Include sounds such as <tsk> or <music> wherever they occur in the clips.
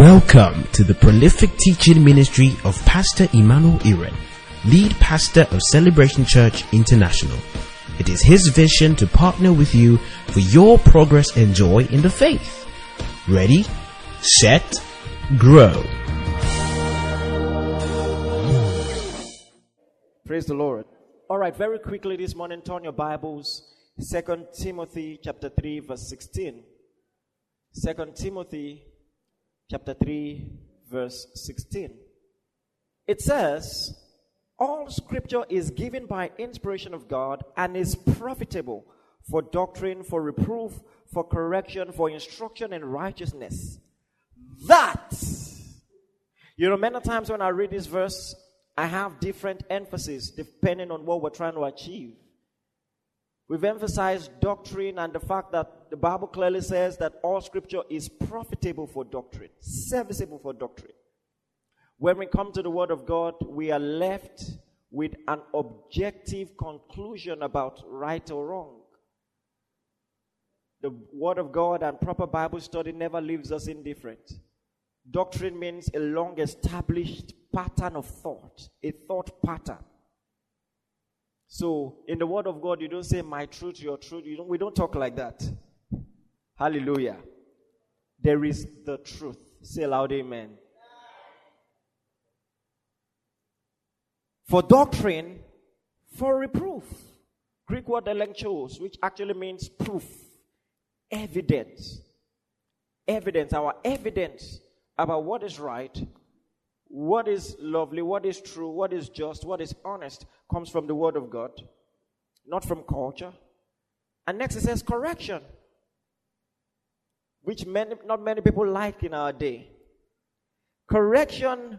Welcome to the prolific teaching ministry of Pastor Emmanuel Iren, lead pastor of Celebration Church International. It is his vision to partner with you for your progress and joy in the faith. Ready, set, grow. Praise the Lord. All right, very quickly this morning, turn your Bibles. Second Timothy chapter 3, verse 16. Second Timothy chapter 3, verse 16. It says, All scripture is given by inspiration of God and is profitable for doctrine, for reproof, for correction, for instruction in righteousness. That, you know, many times when I read this verse, I have different emphasis depending on what we're trying to achieve. We've emphasized doctrine and the fact that the Bible clearly says that all scripture is profitable for doctrine, serviceable for doctrine. When we come to the Word of God, we are left with an objective conclusion about right or wrong. The Word of God and proper Bible study never leaves us indifferent. Doctrine means a long established pattern of thought, a thought pattern. So, in the Word of God, you don't say, My truth, your truth. You don't, we don't talk like that. Hallelujah. There is the truth. Say loud, Amen. For doctrine, for reproof. Greek word elenchos, which actually means proof, evidence. Evidence, our evidence about what is right, what is lovely, what is true, what is just, what is honest comes from the Word of God, not from culture. And next it says correction, which many, not many people like in our day. Correction,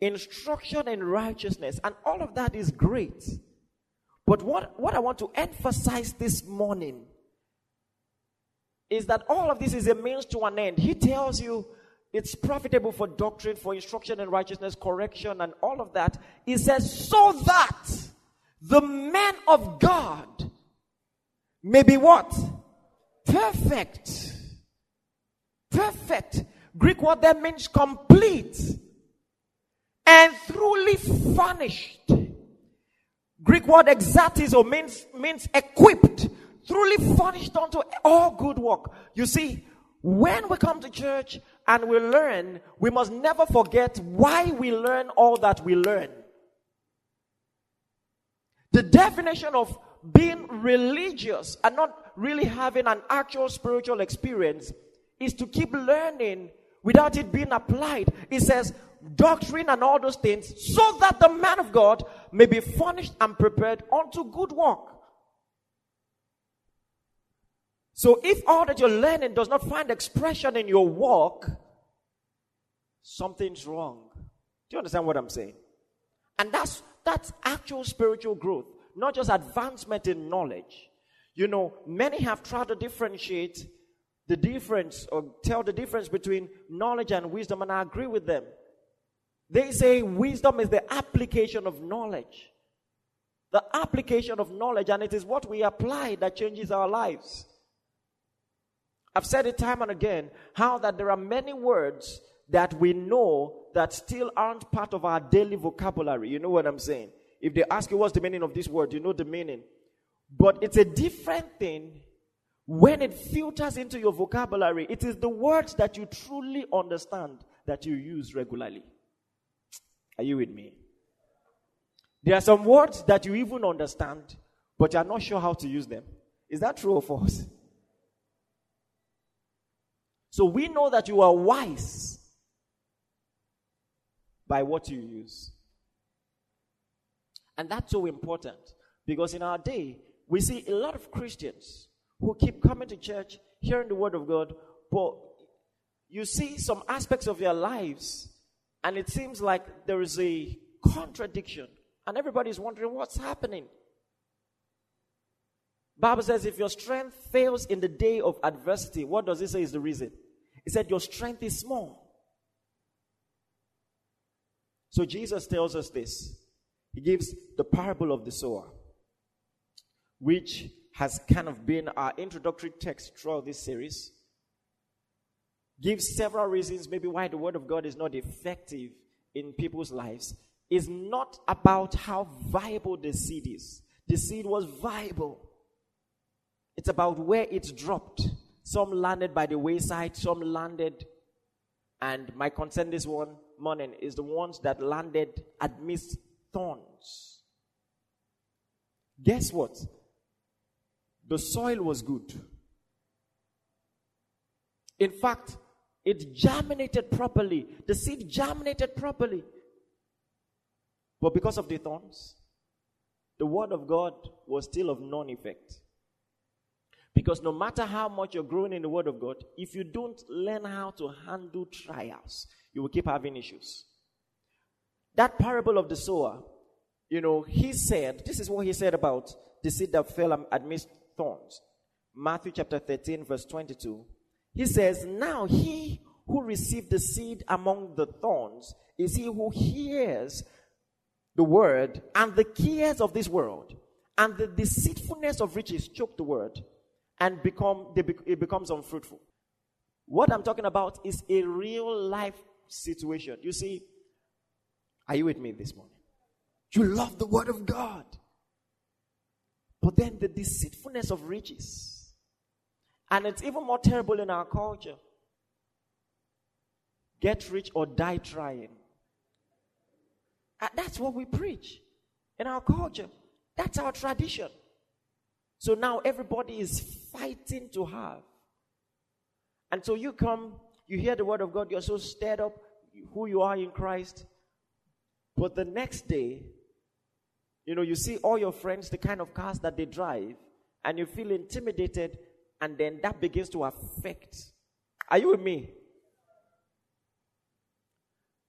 instruction in righteousness, and all of that is great. But what, what I want to emphasize this morning is that all of this is a means to an end. He tells you it's profitable for doctrine, for instruction in righteousness, correction, and all of that. He says, so that the man of God may be what? Perfect. Perfect. Greek word that means complete and truly furnished. Greek word exartizo means, means equipped, truly furnished unto all good work. You see, when we come to church and we learn, we must never forget why we learn all that we learn. The definition of being religious and not really having an actual spiritual experience is to keep learning without it being applied. It says doctrine and all those things so that the man of God may be furnished and prepared unto good work. So if all that you're learning does not find expression in your walk, something's wrong. Do you understand what I'm saying? And that's that's actual spiritual growth, not just advancement in knowledge. You know, many have tried to differentiate the difference or tell the difference between knowledge and wisdom, and I agree with them. They say wisdom is the application of knowledge. The application of knowledge, and it is what we apply that changes our lives. I've said it time and again how that there are many words that we know that still aren't part of our daily vocabulary. You know what I'm saying? If they ask you what's the meaning of this word, you know the meaning. But it's a different thing when it filters into your vocabulary. It is the words that you truly understand that you use regularly. Are you with me? There are some words that you even understand, but you are not sure how to use them. Is that true or false? So we know that you are wise by what you use. And that's so important because in our day, we see a lot of Christians who keep coming to church, hearing the word of God, but you see some aspects of their lives, and it seems like there is a contradiction, and everybody's wondering what's happening. Bible says if your strength fails in the day of adversity, what does it say is the reason? He said, Your strength is small. So Jesus tells us this. He gives the parable of the sower, which has kind of been our introductory text throughout this series. gives several reasons maybe why the word of God is not effective in people's lives is not about how viable the seed is. The seed was viable. It's about where it's dropped. Some landed by the wayside, some landed. And my concern this one morning is the ones that landed amidst thorns. Guess what? The soil was good. In fact, it germinated properly. The seed germinated properly. But because of the thorns, the word of God was still of non effect. Because no matter how much you're growing in the word of God, if you don't learn how to handle trials, you will keep having issues. That parable of the sower, you know, he said, this is what he said about the seed that fell amidst thorns. Matthew chapter 13, verse 22. He says, Now he who received the seed among the thorns is he who hears the word, and the cares of this world and the deceitfulness of riches choke the word and become it becomes unfruitful. What I'm talking about is a real life situation. You see, are you with me this morning? You love the word of God. But then the deceitfulness of riches. And it's even more terrible in our culture. Get rich or die trying. Uh, that's what we preach in our culture. That's our tradition. So now everybody is fighting to have. And so you come, you hear the word of God, you're so stirred up who you are in Christ. But the next day, you know, you see all your friends, the kind of cars that they drive, and you feel intimidated, and then that begins to affect. Are you with me?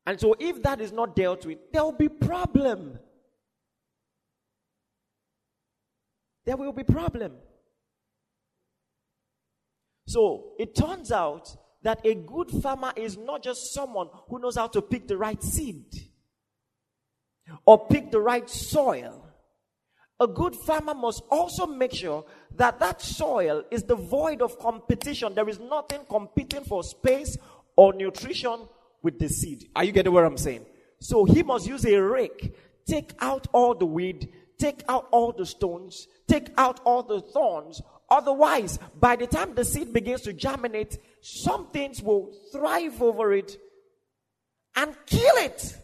And so if that is not dealt with, there will be problem. There will be problem. So it turns out that a good farmer is not just someone who knows how to pick the right seed or pick the right soil. A good farmer must also make sure that that soil is devoid of competition. There is nothing competing for space or nutrition with the seed. Are you getting what I'm saying? So he must use a rake, take out all the weed, take out all the stones, take out all the thorns. Otherwise, by the time the seed begins to germinate, some things will thrive over it and kill it.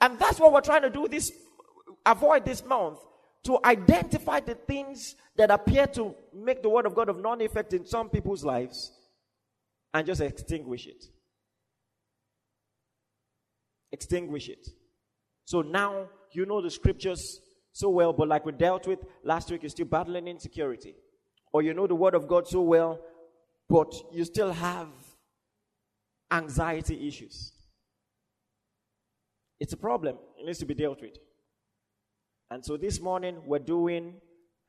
And that's what we're trying to do this avoid this month to identify the things that appear to make the word of God of non effect in some people's lives and just extinguish it extinguish it. So now you know the scriptures so well, but like we dealt with last week, you're still battling insecurity. Or you know the word of God so well, but you still have anxiety issues. It's a problem. It needs to be dealt with. And so this morning we're doing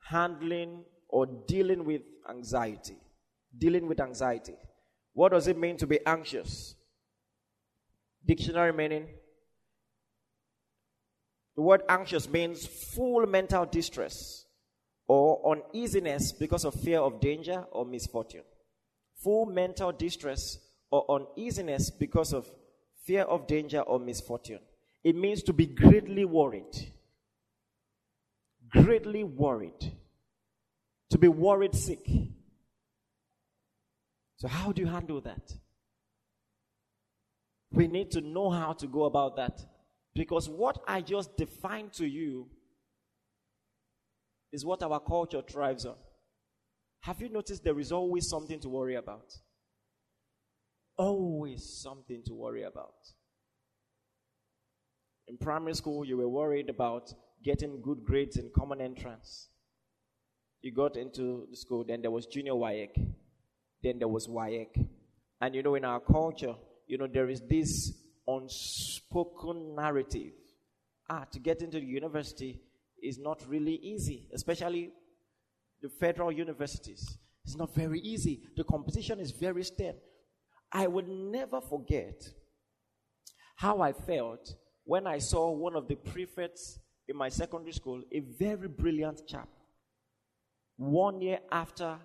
handling or dealing with anxiety. Dealing with anxiety. What does it mean to be anxious? Dictionary meaning the word anxious means full mental distress or uneasiness because of fear of danger or misfortune. Full mental distress or uneasiness because of fear of danger or misfortune. It means to be greatly worried. Greatly worried. To be worried sick. So, how do you handle that? We need to know how to go about that. Because what I just defined to you is what our culture thrives on. Have you noticed there is always something to worry about? Always something to worry about. In primary school, you were worried about getting good grades in common entrance. You got into the school, then there was junior WAEC, then there was WAEC. And you know, in our culture, you know, there is this unspoken narrative. Ah, to get into the university is not really easy, especially the federal universities. It's not very easy. The competition is very stiff. I will never forget how I felt when I saw one of the prefects in my secondary school, a very brilliant chap, one year after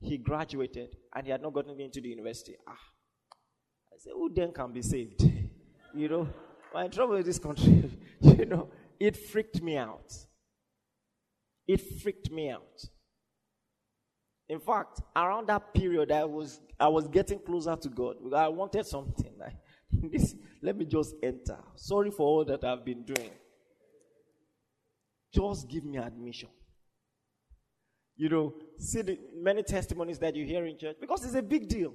he graduated and he had not gotten into the university. Ah. I said, who then can be saved? You know, my trouble in this country, <laughs> you know, it freaked me out. It freaked me out. In fact, around that period, I was I was getting closer to God. I wanted something. Like, <laughs> this, let me just enter. Sorry for all that I've been doing. Just give me admission. You know, see the many testimonies that you hear in church because it's a big deal.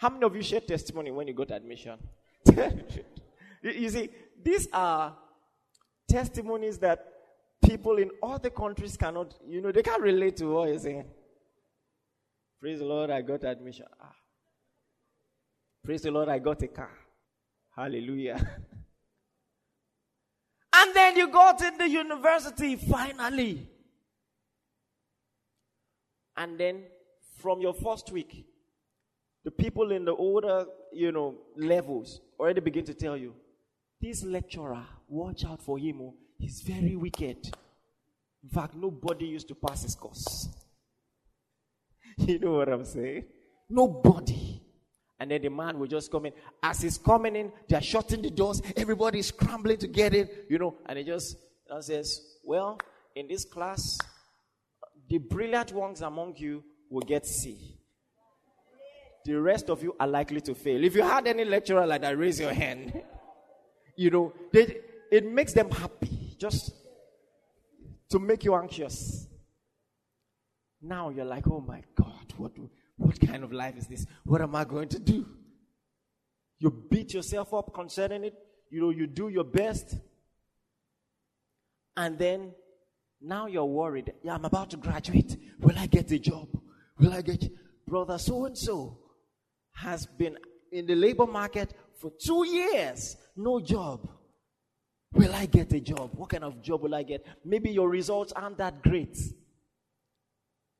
How many of you share testimony when you got admission? <laughs> you see, these are testimonies that people in other countries cannot, you know, they can't relate to what you're saying. Praise the Lord, I got admission. Ah. Praise the Lord, I got a car. Hallelujah. <laughs> and then you got in the university finally. And then from your first week, the people in the older, you know, levels already begin to tell you, this lecturer, watch out for him. Oh. He's very wicked. In fact, nobody used to pass his course. <laughs> you know what I'm saying? Nobody. And then the man will just come in. As he's coming in, they're shutting the doors. Everybody's scrambling to get in, you know. And he just know, says, Well, in this class, the brilliant ones among you will get C. The rest of you are likely to fail. If you had any lecturer like that, raise your hand. <laughs> you know, they, it makes them happy just to make you anxious. Now you're like, oh my God, what, what kind of life is this? What am I going to do? You beat yourself up concerning it. You know, you do your best. And then now you're worried. Yeah, I'm about to graduate. Will I get a job? Will I get brother so and so has been in the labor market for two years, no job. Will I get a job? What kind of job will I get? Maybe your results aren't that great.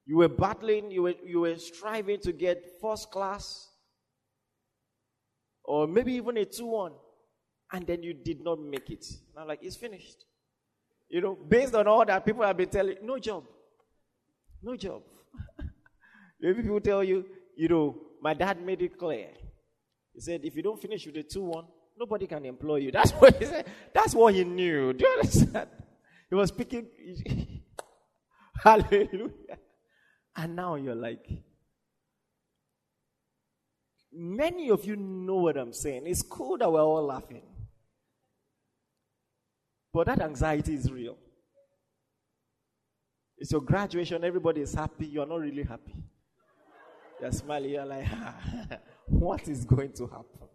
You were battling, you were, you were striving to get first class, or maybe even a 2 1, and then you did not make it. I'm like, it's finished. You know, based on all that people have been telling, no job. No job. <laughs> maybe people tell you, you know, my dad made it clear. He said, if you don't finish with a 2 1, nobody can employ you. <laughs> That's what he said. That's what he knew. Do you understand? He was speaking. <laughs> Hallelujah. And now you're like, many of you know what I'm saying. It's cool that we're all laughing. But that anxiety is real. It's your graduation, everybody is happy, you're not really happy. You're smiling, you're like, <laughs> what is going to happen?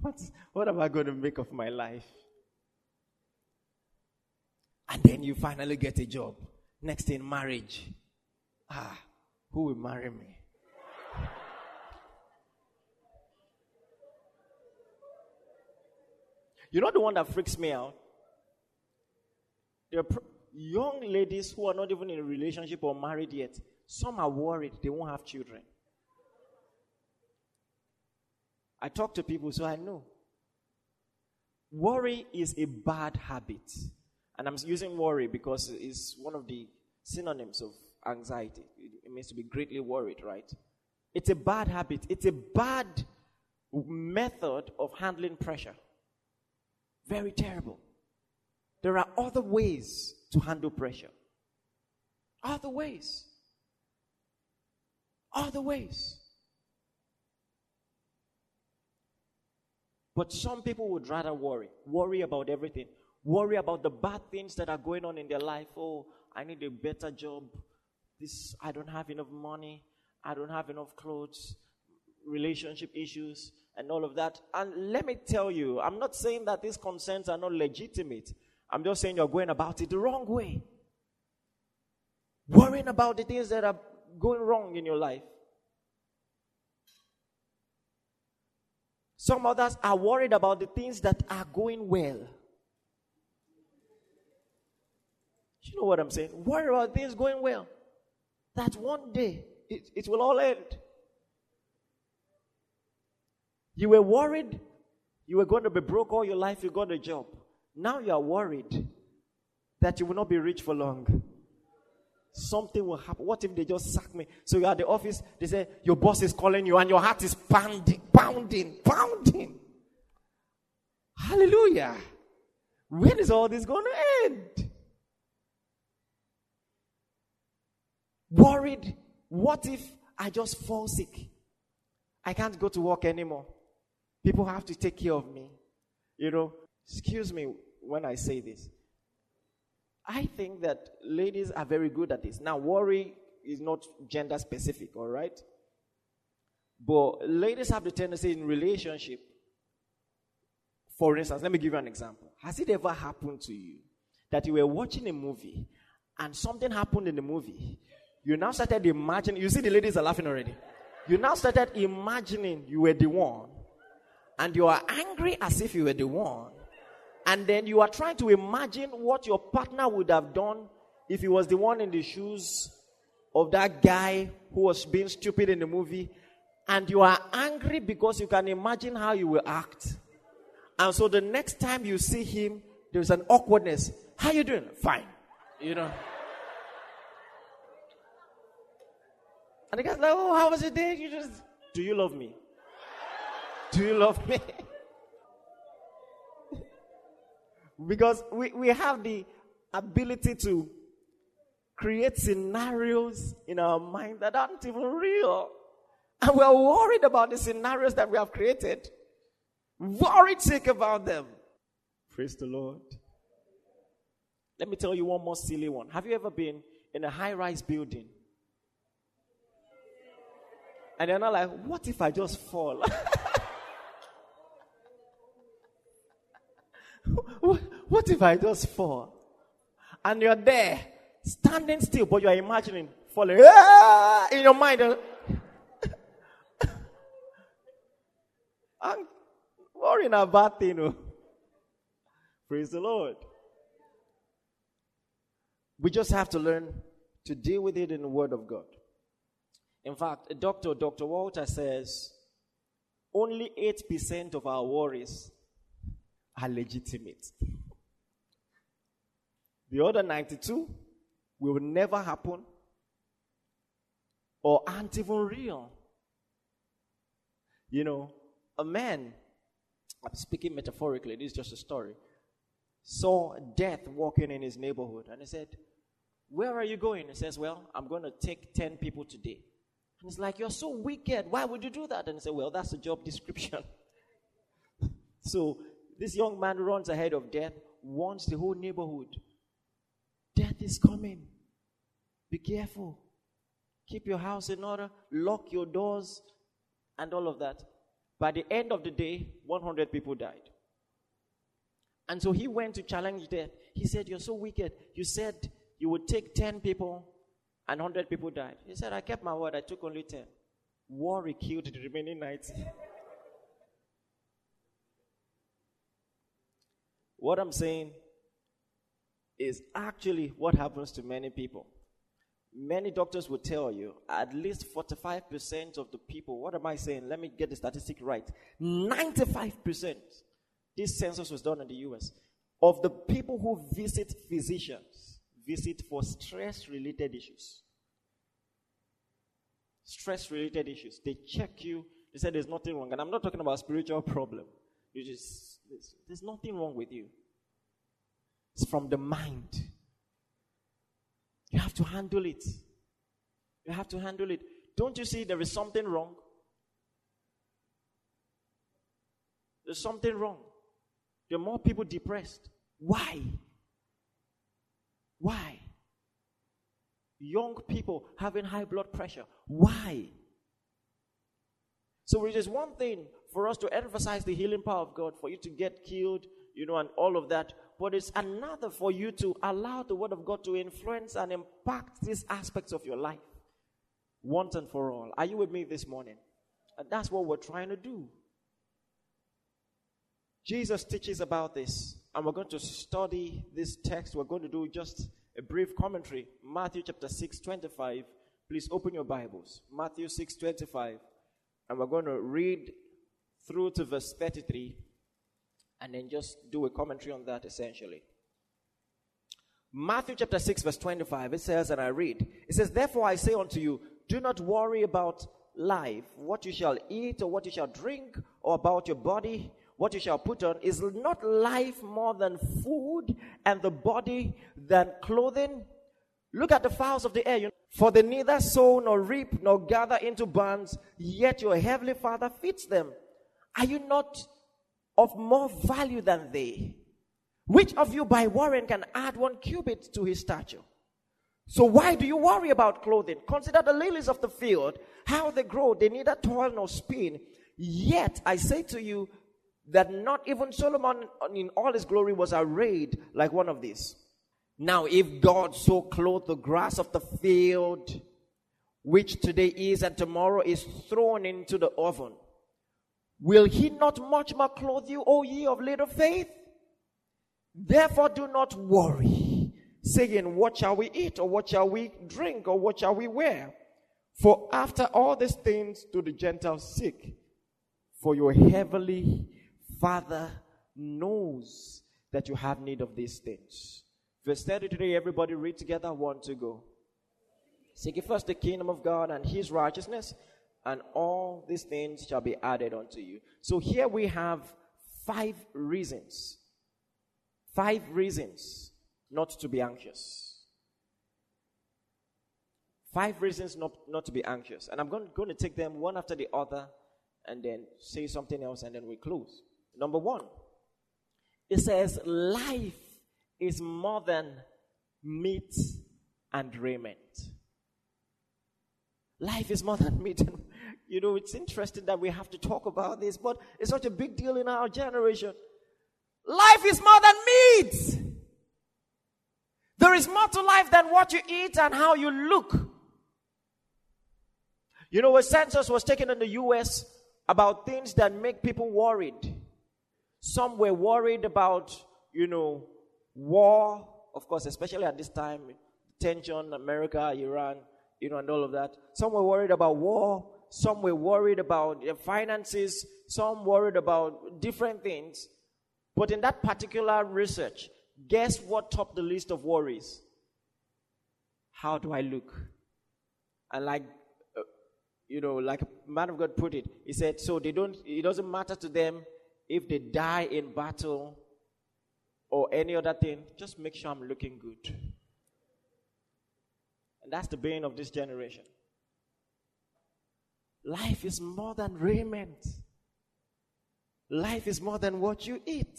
What, what am I going to make of my life? And then you finally get a job. Next in marriage. Ah, who will marry me? You know the one that freaks me out? There are young ladies who are not even in a relationship or married yet. Some are worried they won't have children. I talk to people, so I know. Worry is a bad habit. And I'm using worry because it's one of the synonyms of anxiety. It means to be greatly worried, right? It's a bad habit. It's a bad method of handling pressure. Very terrible. There are other ways to handle pressure. Other ways. Other ways. But some people would rather worry. Worry about everything. Worry about the bad things that are going on in their life. Oh, I need a better job. This I don't have enough money. I don't have enough clothes. Relationship issues and all of that. And let me tell you, I'm not saying that these concerns are not legitimate. I'm just saying you're going about it the wrong way. Worrying about the things that are going wrong in your life. Some others are worried about the things that are going well. You know what I'm saying? Worry about things going well. That one day it, it will all end. You were worried you were going to be broke all your life, you got a job. Now you are worried that you will not be rich for long. Something will happen. What if they just sack me? So you're at the office, they say, Your boss is calling you, and your heart is pounding, pounding, pounding. Hallelujah. When is all this going to end? Worried, what if I just fall sick? I can't go to work anymore. People have to take care of me. You know, excuse me when I say this. I think that ladies are very good at this. Now, worry is not gender specific, all right? But ladies have the tendency in relationship. For instance, let me give you an example. Has it ever happened to you that you were watching a movie and something happened in the movie? You now started imagining, you see the ladies are laughing already. You now started imagining you were the one, and you are angry as if you were the one, and then you are trying to imagine what your partner would have done if he was the one in the shoes of that guy who was being stupid in the movie, and you are angry because you can imagine how you will act. And so the next time you see him, there's an awkwardness. How you doing? Fine. You know. And the guy's like, oh, how was your day? You just, do you love me? Do you love me? <laughs> because we, we have the ability to create scenarios in our mind that aren't even real. And we're worried about the scenarios that we have created. Worried sick about them. Praise the Lord. Let me tell you one more silly one. Have you ever been in a high rise building and they're not like, what if I just fall? <laughs> what if I just fall? And you're there, standing still, but you're imagining falling ah! in your mind. <laughs> I'm worrying about thing. Oh. Praise the Lord. We just have to learn to deal with it in the Word of God. In fact, Dr. Dr. Walter says only 8% of our worries are legitimate. The other 92 will never happen or aren't even real. You know, a man, I'm speaking metaphorically, this is just a story, saw death walking in his neighborhood and he said, Where are you going? He says, Well, I'm going to take 10 people today. And it's like, You're so wicked. Why would you do that? And he said, Well, that's the job description. <laughs> so this young man runs ahead of death, warns the whole neighborhood. Death is coming. Be careful. Keep your house in order. Lock your doors and all of that. By the end of the day, 100 people died. And so he went to challenge death. He said, You're so wicked. You said you would take 10 people and 100 people died. He said, I kept my word, I took only 10. Worry killed the remaining 90. What I'm saying is actually what happens to many people. Many doctors will tell you at least 45% of the people, what am I saying? Let me get the statistic right. 95%, this census was done in the US, of the people who visit physicians visit for stress related issues. Stress related issues. They check you, they say there's nothing wrong. And I'm not talking about spiritual <laughs> problem. You just there's, there's nothing wrong with you. It's from the mind. You have to handle it. You have to handle it. Don't you see there is something wrong? There's something wrong. There are more people depressed. Why? Why? Young people having high blood pressure. Why? So it is one thing for us to emphasize the healing power of God, for you to get killed, you know, and all of that. But it's another for you to allow the Word of God to influence and impact these aspects of your life once and for all. Are you with me this morning? And that's what we're trying to do. Jesus teaches about this, and we're going to study this text. We're going to do just a brief commentary. Matthew chapter 6, 25. Please open your Bibles. Matthew 6, 25. And we're going to read through to verse 33 and then just do a commentary on that essentially. Matthew chapter 6, verse 25, it says, and I read, it says, Therefore I say unto you, do not worry about life, what you shall eat or what you shall drink, or about your body, what you shall put on. Is not life more than food, and the body than clothing? Look at the fowls of the air. For they neither sow nor reap nor gather into barns, yet your heavenly Father feeds them. Are you not of more value than they? Which of you by worrying can add one cubit to his stature? So why do you worry about clothing? Consider the lilies of the field, how they grow. They neither toil nor spin. Yet I say to you that not even Solomon in all his glory was arrayed like one of these. Now, if God so clothed the grass of the field, which today is and tomorrow is thrown into the oven, will he not much more clothe you, O ye of little faith? Therefore, do not worry, saying, What shall we eat, or what shall we drink, or what shall we wear? For after all these things do the Gentiles seek. For your heavenly Father knows that you have need of these things. Verse 33, everybody read together. One to go. Seek first the kingdom of God and his righteousness, and all these things shall be added unto you. So here we have five reasons. Five reasons not to be anxious. Five reasons not, not to be anxious. And I'm going, going to take them one after the other and then say something else and then we close. Number one, it says, Life is more than meat and raiment. Life is more than <laughs> meat you know, it's interesting that we have to talk about this, but it's such a big deal in our generation. Life is more than meat. There is more to life than what you eat and how you look. You know, a census was taken in the US about things that make people worried. Some were worried about, you know, war, of course, especially at this time, tension, America, Iran, you know, and all of that. Some were worried about war. Some were worried about their finances. Some worried about different things. But in that particular research, guess what topped the list of worries? How do I look? And like, uh, you know, like a man of God put it, he said, so they don't, it doesn't matter to them if they die in battle or any other thing, just make sure I'm looking good. And that's the bane of this generation. Life is more than raiment. Life is more than what you eat.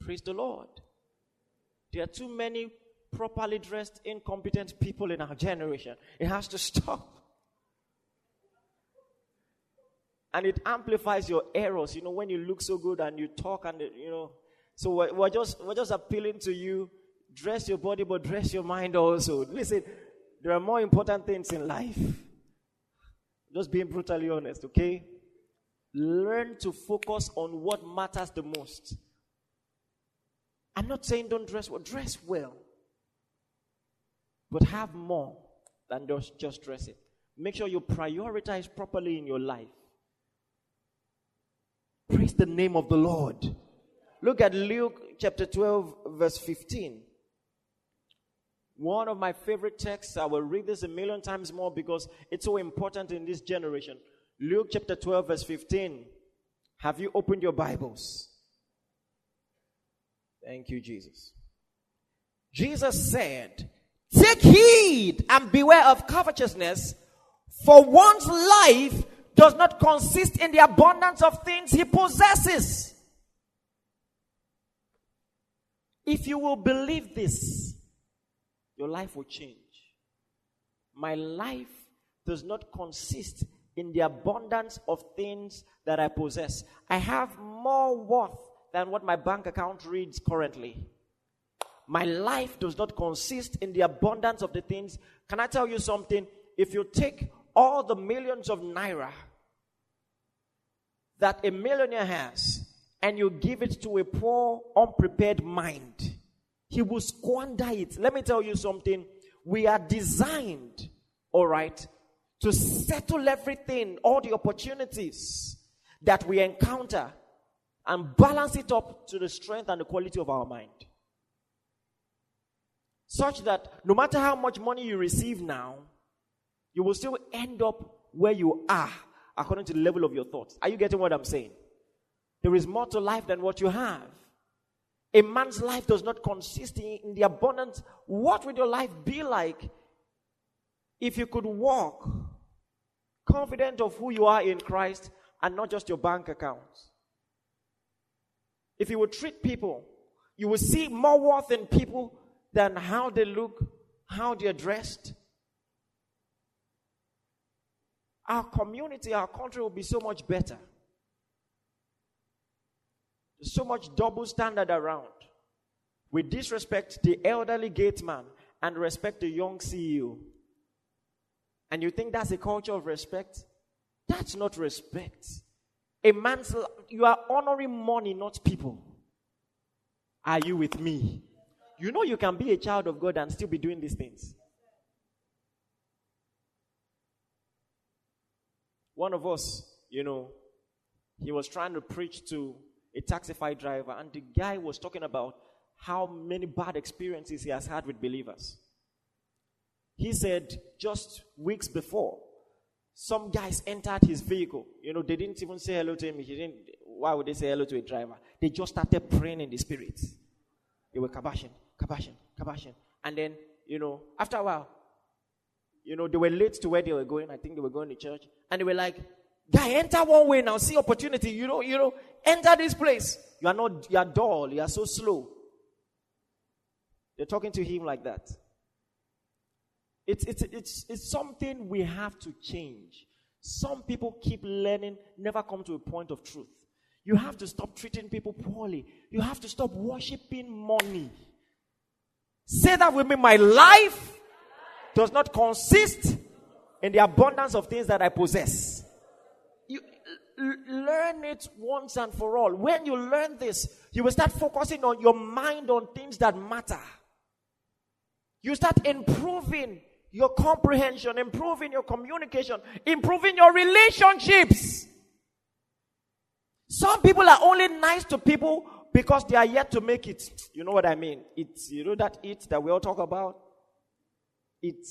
Praise the Lord. There are too many properly dressed, incompetent people in our generation. It has to stop. And it amplifies your errors. You know, when you look so good and you talk and, you know, so we're, we're, just, we're just appealing to you. Dress your body, but dress your mind also. Listen, there are more important things in life. Just being brutally honest, okay? Learn to focus on what matters the most. I'm not saying don't dress well, dress well. But have more than just, just dress it. Make sure you prioritize properly in your life. Praise the name of the Lord. Look at Luke chapter 12, verse 15. One of my favorite texts, I will read this a million times more because it's so important in this generation. Luke chapter 12, verse 15. Have you opened your Bibles? Thank you, Jesus. Jesus said, Take heed and beware of covetousness, for one's life does not consist in the abundance of things he possesses. If you will believe this, your life will change. My life does not consist in the abundance of things that I possess. I have more worth than what my bank account reads currently. My life does not consist in the abundance of the things. Can I tell you something? If you take all the millions of naira that a millionaire has and you give it to a poor, unprepared mind, he will squander it. Let me tell you something. We are designed, all right, to settle everything, all the opportunities that we encounter, and balance it up to the strength and the quality of our mind. Such that no matter how much money you receive now, you will still end up where you are according to the level of your thoughts. Are you getting what I'm saying? There is more to life than what you have. A man's life does not consist in, in the abundance. What would your life be like if you could walk confident of who you are in Christ and not just your bank accounts? If you would treat people, you will see more worth in people than how they look, how they're dressed. Our community, our country will be so much better so much double standard around. We disrespect the elderly gateman and respect the young CEO. And you think that's a culture of respect? That's not respect. A man's, you are honoring money, not people. Are you with me? You know you can be a child of God and still be doing these things. One of us, you know, he was trying to preach to a taxify driver, and the guy was talking about how many bad experiences he has had with believers. He said just weeks before, some guys entered his vehicle. You know, they didn't even say hello to him. He didn't. Why would they say hello to a driver? They just started praying in the spirit. They were kabashing, kabashing, kabashing. And then, you know, after a while, you know, they were late to where they were going. I think they were going to church. And they were like, Guy, enter one way now. See opportunity. You know, you know, enter this place. You are not, you are dull. You are so slow. They're talking to him like that. It's, it's, it's, it's something we have to change. Some people keep learning, never come to a point of truth. You have to stop treating people poorly. You have to stop worshiping money. Say that with me. My life does not consist in the abundance of things that I possess learn it once and for all. When you learn this, you will start focusing on your mind on things that matter. You start improving your comprehension, improving your communication, improving your relationships. Some people are only nice to people because they are yet to make it. You know what I mean? It's, you know that it that we all talk about? It.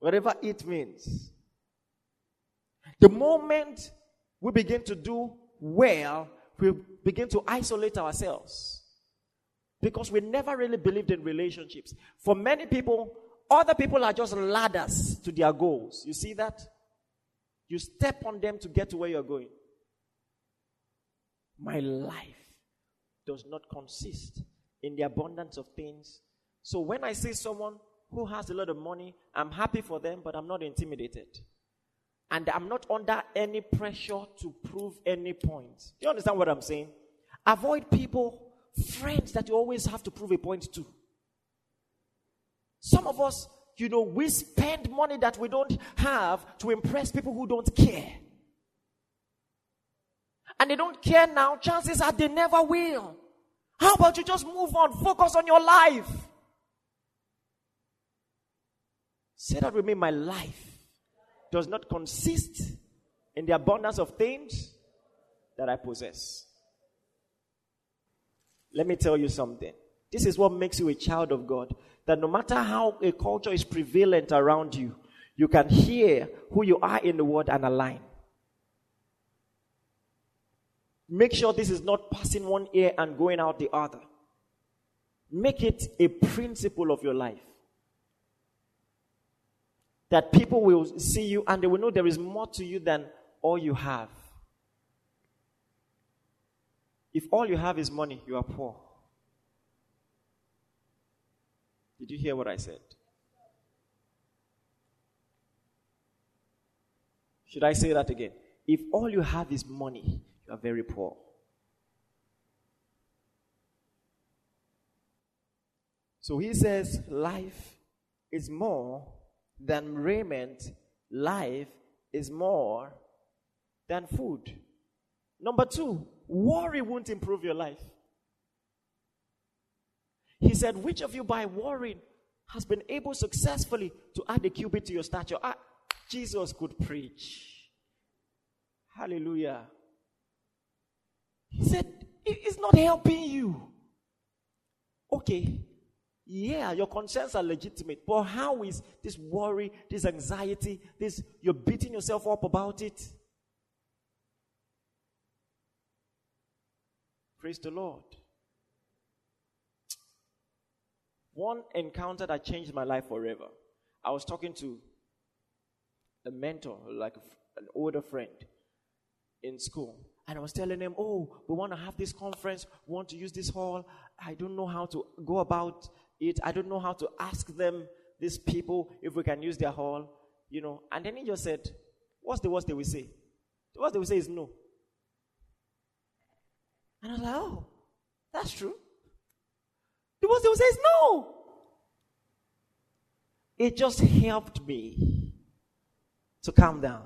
Whatever it means. The moment we begin to do well, we begin to isolate ourselves. Because we never really believed in relationships. For many people, other people are just ladders to their goals. You see that? You step on them to get to where you're going. My life does not consist in the abundance of things. So when I see someone who has a lot of money, I'm happy for them, but I'm not intimidated and I'm not under any pressure to prove any point. Do you understand what I'm saying? Avoid people, friends that you always have to prove a point to. Some of us, you know, we spend money that we don't have to impress people who don't care. And they don't care now, chances are they never will. How about you just move on, focus on your life? Say that with me, my life does not consist in the abundance of things that I possess. Let me tell you something. This is what makes you a child of God. That no matter how a culture is prevalent around you, you can hear who you are in the word and align. Make sure this is not passing one ear and going out the other. Make it a principle of your life that people will see you and they will know there is more to you than all you have. If all you have is money, you are poor. Did you hear what I said? Should I say that again? If all you have is money, you are very poor. So he says, life is more than raiment, life is more than food. Number two, worry won't improve your life. He said, Which of you by worrying has been able successfully to add a cubit to your stature? Ah, Jesus could preach. Hallelujah. He said, It's not helping you. Okay, Yeah, your concerns are legitimate, but how is this worry, this anxiety, this you're beating yourself up about it? Praise the Lord. One encounter that changed my life forever. I was talking to a mentor, like an older friend in school, and I was telling him, Oh, we want to have this conference, we want to use this hall. I don't know how to go about it. I don't know how to ask them, these people, if we can use their hall, you know. And then he just said, What's the worst they will say? The worst they will say is no. And I was like, Oh, that's true. The worst they will say is no. It just helped me to calm down.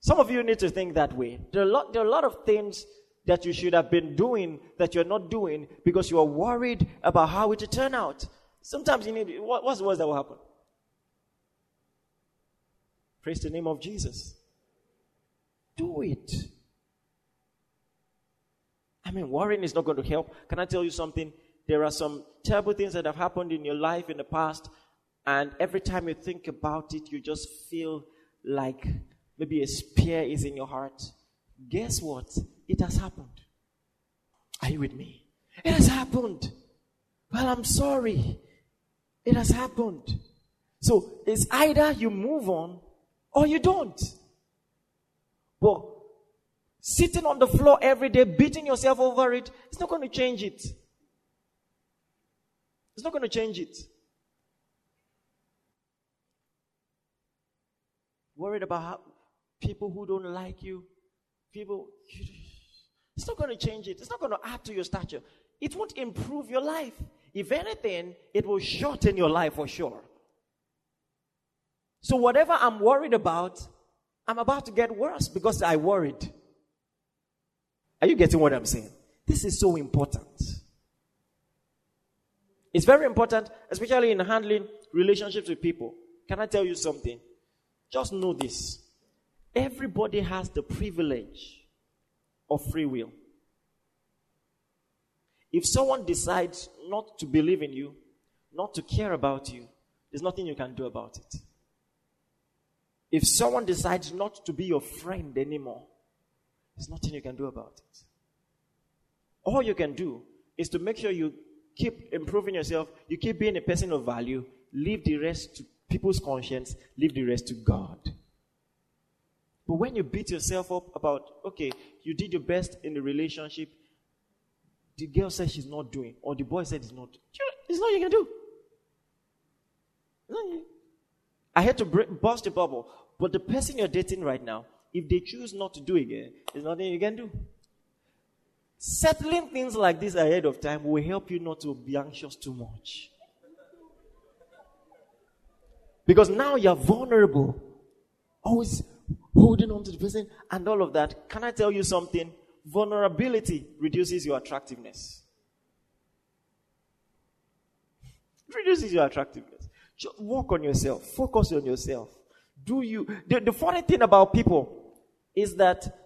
Some of you need to think that way. There are, lot, there are a lot of things that you should have been doing that you're not doing because you are worried about how it will turn out. Sometimes you need, what, what's the worst that will happen? Praise the name of Jesus. Do it. I mean, worrying is not going to help. Can I tell you something? There are some terrible things that have happened in your life in the past, and every time you think about it, you just feel like maybe a spear is in your heart. Guess what? It has happened. Are you with me? It has happened. Well, I'm sorry. It has happened. So it's either you move on or you don't. But sitting on the floor every day, beating yourself over it, it's not going to change it. It's not going to change it. Worried about people who don't like you, people, it's not going to change it. It's not going to add to your stature. It won't improve your life. If anything, it will shorten your life for sure. So, whatever I'm worried about, I'm about to get worse because I worried. Are you getting what I'm saying? This is so important. It's very important, especially in handling relationships with people. Can I tell you something? Just know this. Everybody has the privilege of free will. If someone decides not to believe in you, not to care about you, there's nothing you can do about it. If someone decides not to be your friend anymore, there's nothing you can do about it. All you can do is to make sure you keep improving yourself, you keep being a person of value, leave the rest to people's conscience, leave the rest to God. But when you beat yourself up about, okay, you did your best in the relationship, the girl said she's not doing, or the boy said he's not, it's not you can do. I had to burst the bubble. But the person you're dating right now, if they choose not to do again, there's nothing you can do. Settling things like this ahead of time will help you not to be anxious too much. Because now you're vulnerable. Always holding on to the person and all of that. Can I tell you something? Vulnerability reduces your attractiveness. It reduces your attractiveness. Just work on yourself. Focus on yourself. Do you? The, the funny thing about people is that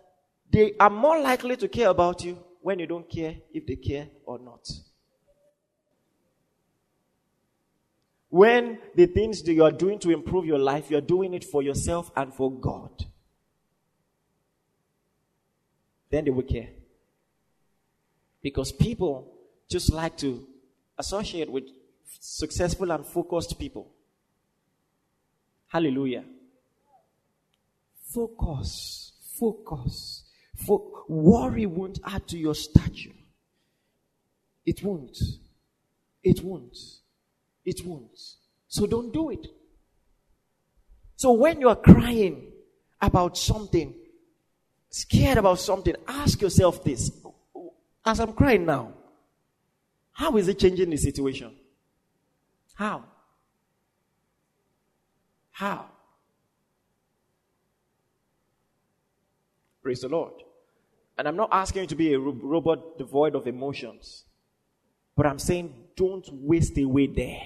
they are more likely to care about you when you don't care if they care or not. When the things that you are doing to improve your life, you are doing it for yourself and for God. Then they will care. Because people just like to associate with successful and focused people. Hallelujah. Focus. Focus. Fo- worry won't add to your stature. It won't. It won't. It won't. So don't do it. So when you are crying about something, scared about something, ask yourself this. As I'm crying now, how is it changing the situation? How? How? Praise the Lord. And I'm not asking you to be a robot devoid of emotions. But I'm saying don't waste away there.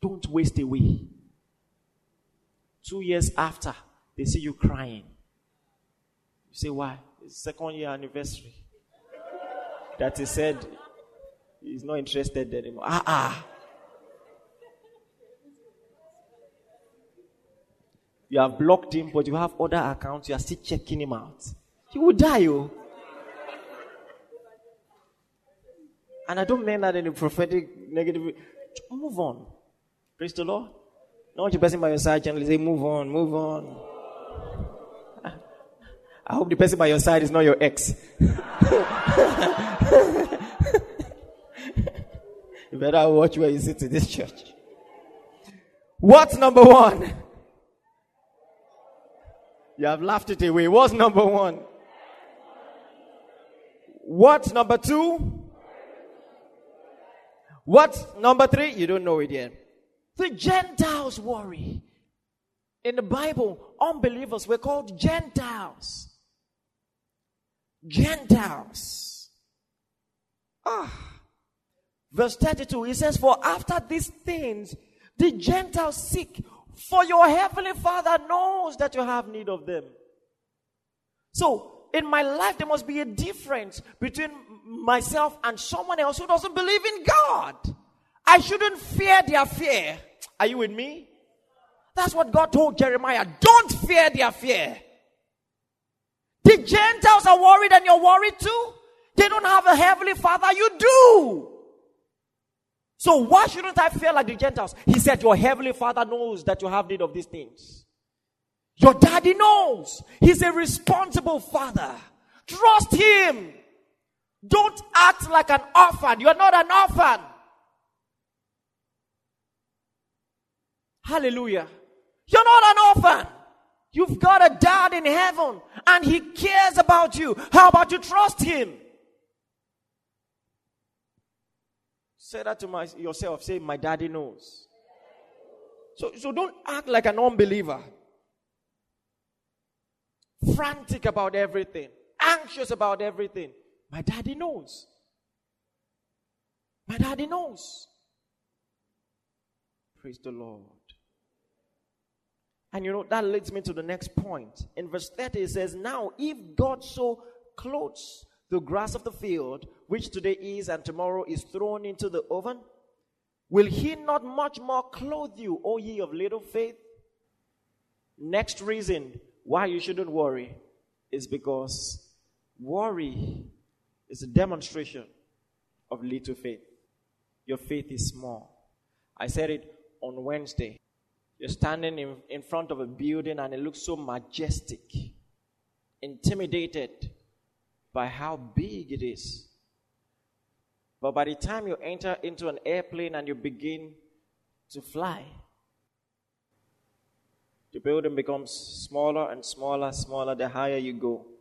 Don't waste away. Two years after, they see you crying. You say, why? It's second year anniversary. That he said He's not interested anymore. Ah, ah. You have blocked him, but you have other accounts. You are still checking him out. He will die. Oh. And I don't mean that in a prophetic negative. Move on. Praise the Lord. Don't you person by your side gently say, move on, move on. <laughs> I hope the person by your side is not your ex. <laughs> you better watch where you sit in this church. What's number one? You have laughed it away. What's number one? What's number two? What's number three? You don't know it yet. The Gentiles worry. In the Bible, unbelievers were called Gentiles. Gentiles. Ah. Verse 32, he says, For after these things, the Gentiles seek, for your heavenly Father knows that you have need of them. So, in my life, there must be a difference between myself and someone else who doesn't believe in God. I shouldn't fear their fear. Are you with me? That's what God told Jeremiah. Don't fear their fear. The Gentiles are worried and you're worried too. They don't have a heavenly father. You do. So why shouldn't I fear like the Gentiles? He said, Your heavenly father knows that you have need of these things. Your daddy knows. He's a responsible father. Trust him. Don't act like an orphan. You're not an orphan. Hallelujah. You're not an orphan. You've got a dad in heaven and he cares about you. How about you trust him? Say that to my, yourself. Say, my daddy knows. So, so don't act like an unbeliever. Frantic about everything. Anxious about everything. My daddy knows. My daddy knows. Praise the Lord. And you know, that leads me to the next point. In verse 30, it says, Now, if God so clothes the grass of the field, which today is and tomorrow is thrown into the oven, will he not much more clothe you, O ye of little faith? Next reason why you shouldn't worry is because worry is a demonstration of little faith. Your faith is small. I said it on Wednesday. You're standing in, in front of a building and it looks so majestic, intimidated by how big it is. But by the time you enter into an airplane and you begin to fly, the building becomes smaller and smaller, smaller the higher you go.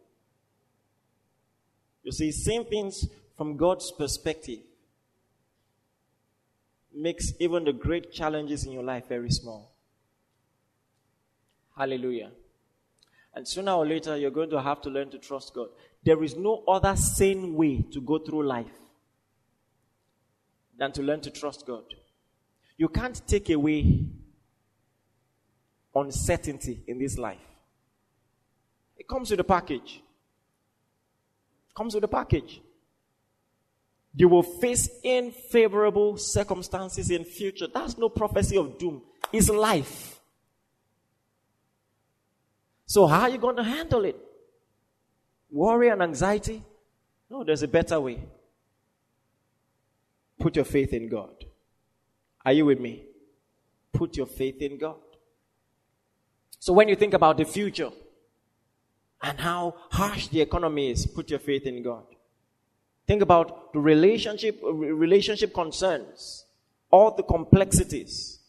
You see, seeing things from God's perspective makes even the great challenges in your life very small. Hallelujah. And sooner or later, you're going to have to learn to trust God. There is no other sane way to go through life than to learn to trust God. You can't take away uncertainty in this life. It comes with a package. Comes with a package. You will face unfavorable circumstances in future. That's no prophecy of doom. It's life. So, how are you going to handle it? Worry and anxiety? No, there's a better way. Put your faith in God. Are you with me? Put your faith in God. So, when you think about the future and how harsh the economy is, put your faith in God. Think about the relationship, relationship concerns, all the complexities.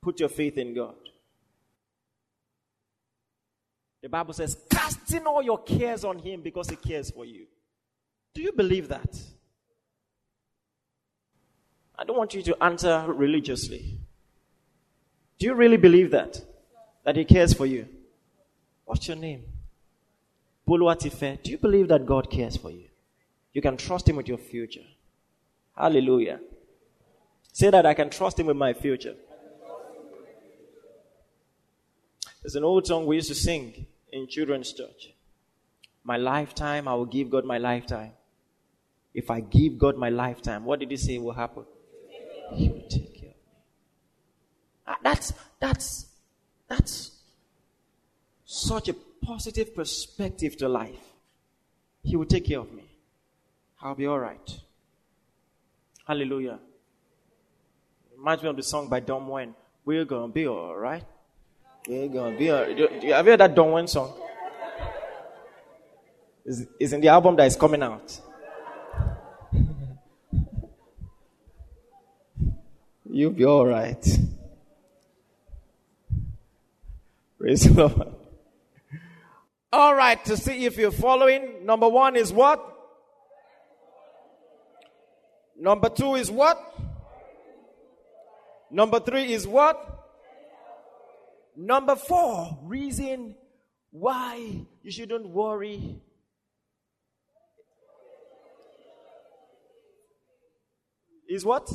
Put your faith in God. The Bible says, casting all your cares on Him because He cares for you. Do you believe that? I don't want you to answer religiously. Do you really believe that? That He cares for you? What's your name? Boluwatife. Do you believe that God cares for you? You can trust Him with your future. Hallelujah. Say that I can trust Him with my future. There's an old song we used to sing in children's church. My lifetime, I will give God my lifetime. If I give God my lifetime, what did he say will happen? He will take care of me. Ah, that's, that's, that's such a positive perspective to life. He will take care of me. I'll be all right. Hallelujah. Reminds me of the song by Don Juan. We're gonna be all right. We're gonna be all right. Have you heard that Don Juan song? It's, it's in the album that is coming out. <laughs> You'll be all right. Praise the Lord. All right, to see if you're following, number one is what? Number two is what? Number three is what? Number four, reason why you shouldn't worry. Is what?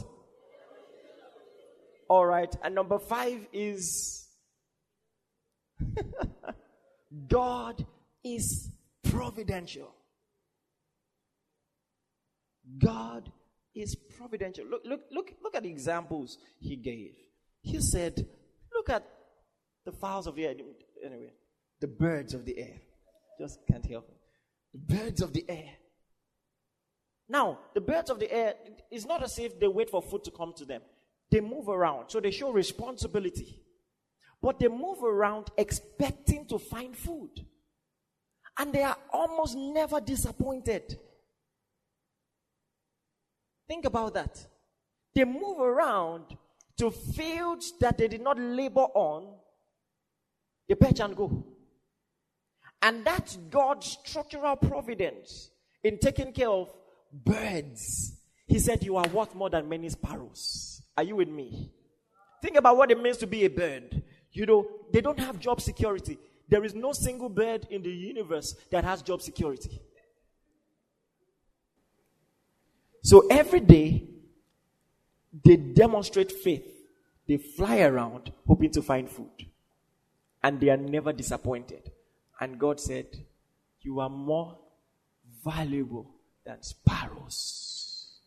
All right. And number five is <laughs> God is providential. God is providential. Look, look, look, look at the examples he gave. He said, Look at the fowls of the air. Anyway, the birds of the air. Just can't help it. The birds of the air. Now, the birds of the air, it's not as if they wait for food to come to them. They move around, so they show responsibility. But they move around expecting to find food. And they are almost never disappointed. Think about that. They move around to fields that they did not labor on, they perch and go. And that's God's structural providence in taking care of birds. He said, You are worth more than many sparrows. Are you with me? Think about what it means to be a bird. You know, they don't have job security. There is no single bird in the universe that has job security. So every day, they demonstrate faith. They fly around hoping to find food. And they are never disappointed. And God said, You are more valuable than sparrows.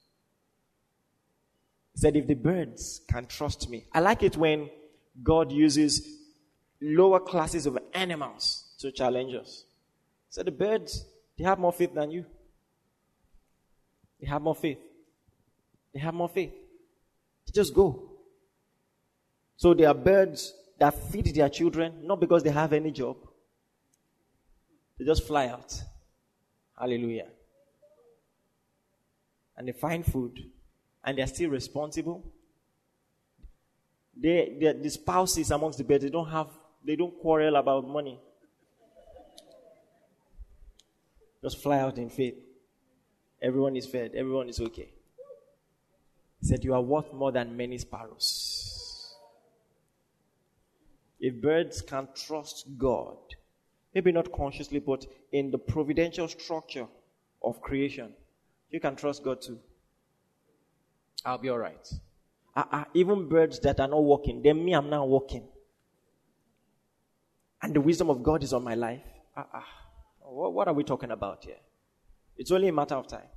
He said, If the birds can trust me, I like it when God uses lower classes of animals to challenge us. So the birds, they have more faith than you. They have more faith. They have more faith. They just go. So there are birds that feed their children, not because they have any job. They just fly out. Hallelujah. And they find food. And they're still responsible. They, the spouses amongst the birds, they don't have, they don't quarrel about money. Just fly out in faith. Everyone is fed. Everyone is okay. He said, You are worth more than many sparrows. If birds can trust God, maybe not consciously, but in the providential structure of creation, you can trust God too. I'll be all right. Uh, uh, even birds that are not walking, then me, I'm not walking. And the wisdom of God is on my life. Uh, uh, what, what are we talking about here? It's only a matter of time.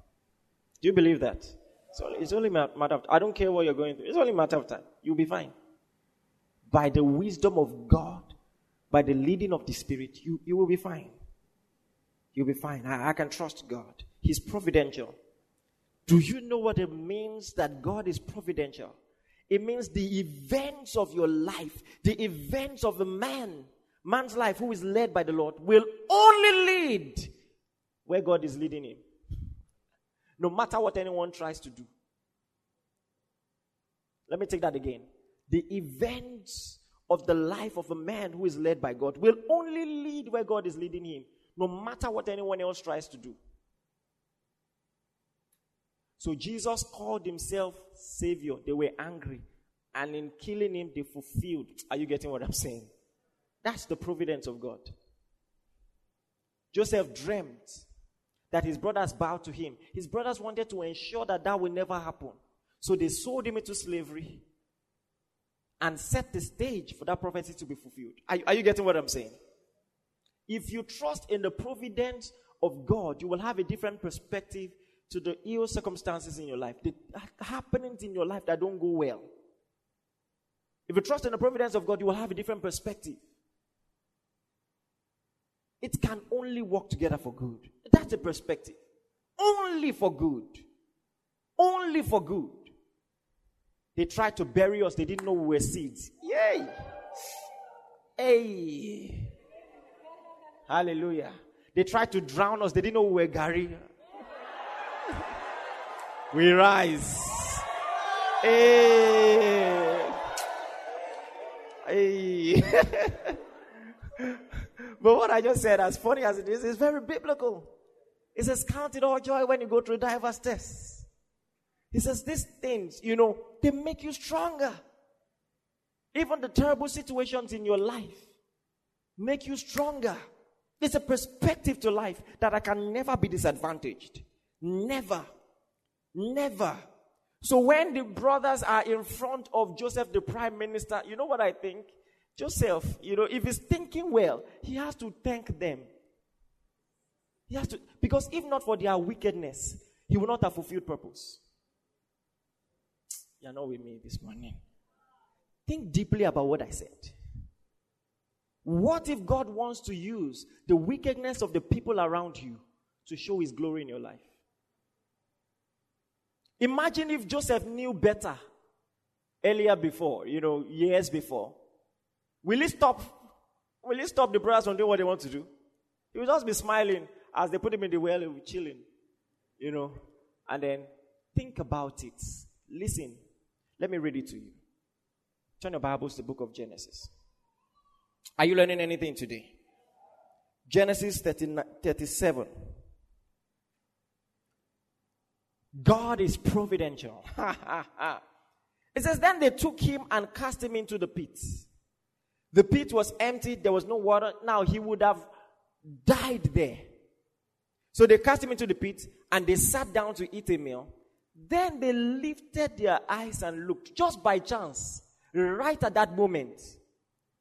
Do you believe that? It's only, it's only a matter of time. I don't care what you're going through. It's only a matter of time. You'll be fine. By the wisdom of God, by the leading of the Spirit, you, you will be fine. You'll be fine. I, I can trust God. He's providential. Do you know what it means that God is providential? It means the events of your life, the events of the man, man's life who is led by the Lord, will only lead where God is leading him. No matter what anyone tries to do. Let me take that again. The events of the life of a man who is led by God will only lead where God is leading him, no matter what anyone else tries to do. So Jesus called himself Savior. They were angry. And in killing him, they fulfilled. Are you getting what I'm saying? That's the providence of God. Joseph dreamt that his brothers bowed to him. His brothers wanted to ensure that that will never happen. So they sold him into slavery and set the stage for that prophecy to be fulfilled. Are, are you getting what I'm saying? If you trust in the providence of God, you will have a different perspective to the ill circumstances in your life, the happenings in your life that don't go well. If you trust in the providence of God, you will have a different perspective. It can only work together for good. That's a perspective. Only for good. Only for good. They tried to bury us, they didn't know we were seeds. Yay! Hey! Hallelujah. They tried to drown us, they didn't know we were Gary. We rise. Hey! Hey! <laughs> but what I just said, as funny as it is, is very biblical. It says, Count it all joy when you go through diverse tests. He says, These things, you know, they make you stronger. Even the terrible situations in your life make you stronger. It's a perspective to life that I can never be disadvantaged. Never. Never. So when the brothers are in front of Joseph, the prime minister, you know what I think? Joseph, you know, if he's thinking well, he has to thank them. He has to, because if not for their wickedness, he would not have fulfilled purpose. <tsk> You're not with me this morning. Think deeply about what I said. What if God wants to use the wickedness of the people around you to show his glory in your life? Imagine if Joseph knew better earlier before, you know, years before. Will he stop? Will he stop the brothers from doing what they want to do? He will just be smiling as they put him in the well, he'll be chilling, you know. And then think about it. Listen, let me read it to you. Turn your Bibles to the book of Genesis. Are you learning anything today? Genesis 37. God is providential. <laughs> it says, Then they took him and cast him into the pit. The pit was empty, there was no water. Now he would have died there. So they cast him into the pit and they sat down to eat a meal. Then they lifted their eyes and looked, just by chance, right at that moment.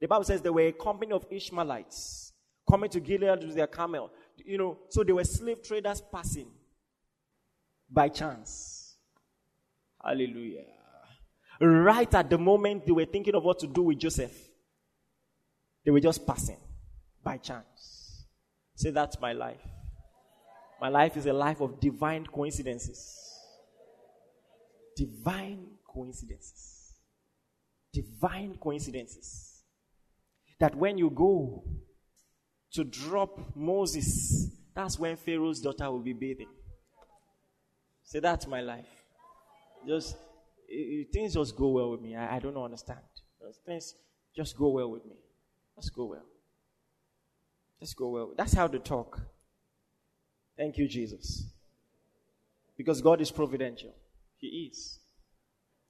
The Bible says there were a company of Ishmaelites coming to Gilead with their camel. You know, so they were slave traders passing by chance. Hallelujah. Right at the moment they were thinking of what to do with Joseph, they were just passing by chance. Say, that's my life. My life is a life of divine coincidences. Divine coincidences. Divine coincidences. That when you go to drop Moses, that's when Pharaoh's daughter will be bathing. Say, that's my life. Just, it, things just go well with me. I, I don't understand. Things just go well with me. Let's go well. Let's go well. That's how to talk. Thank you, Jesus. Because God is providential. He is.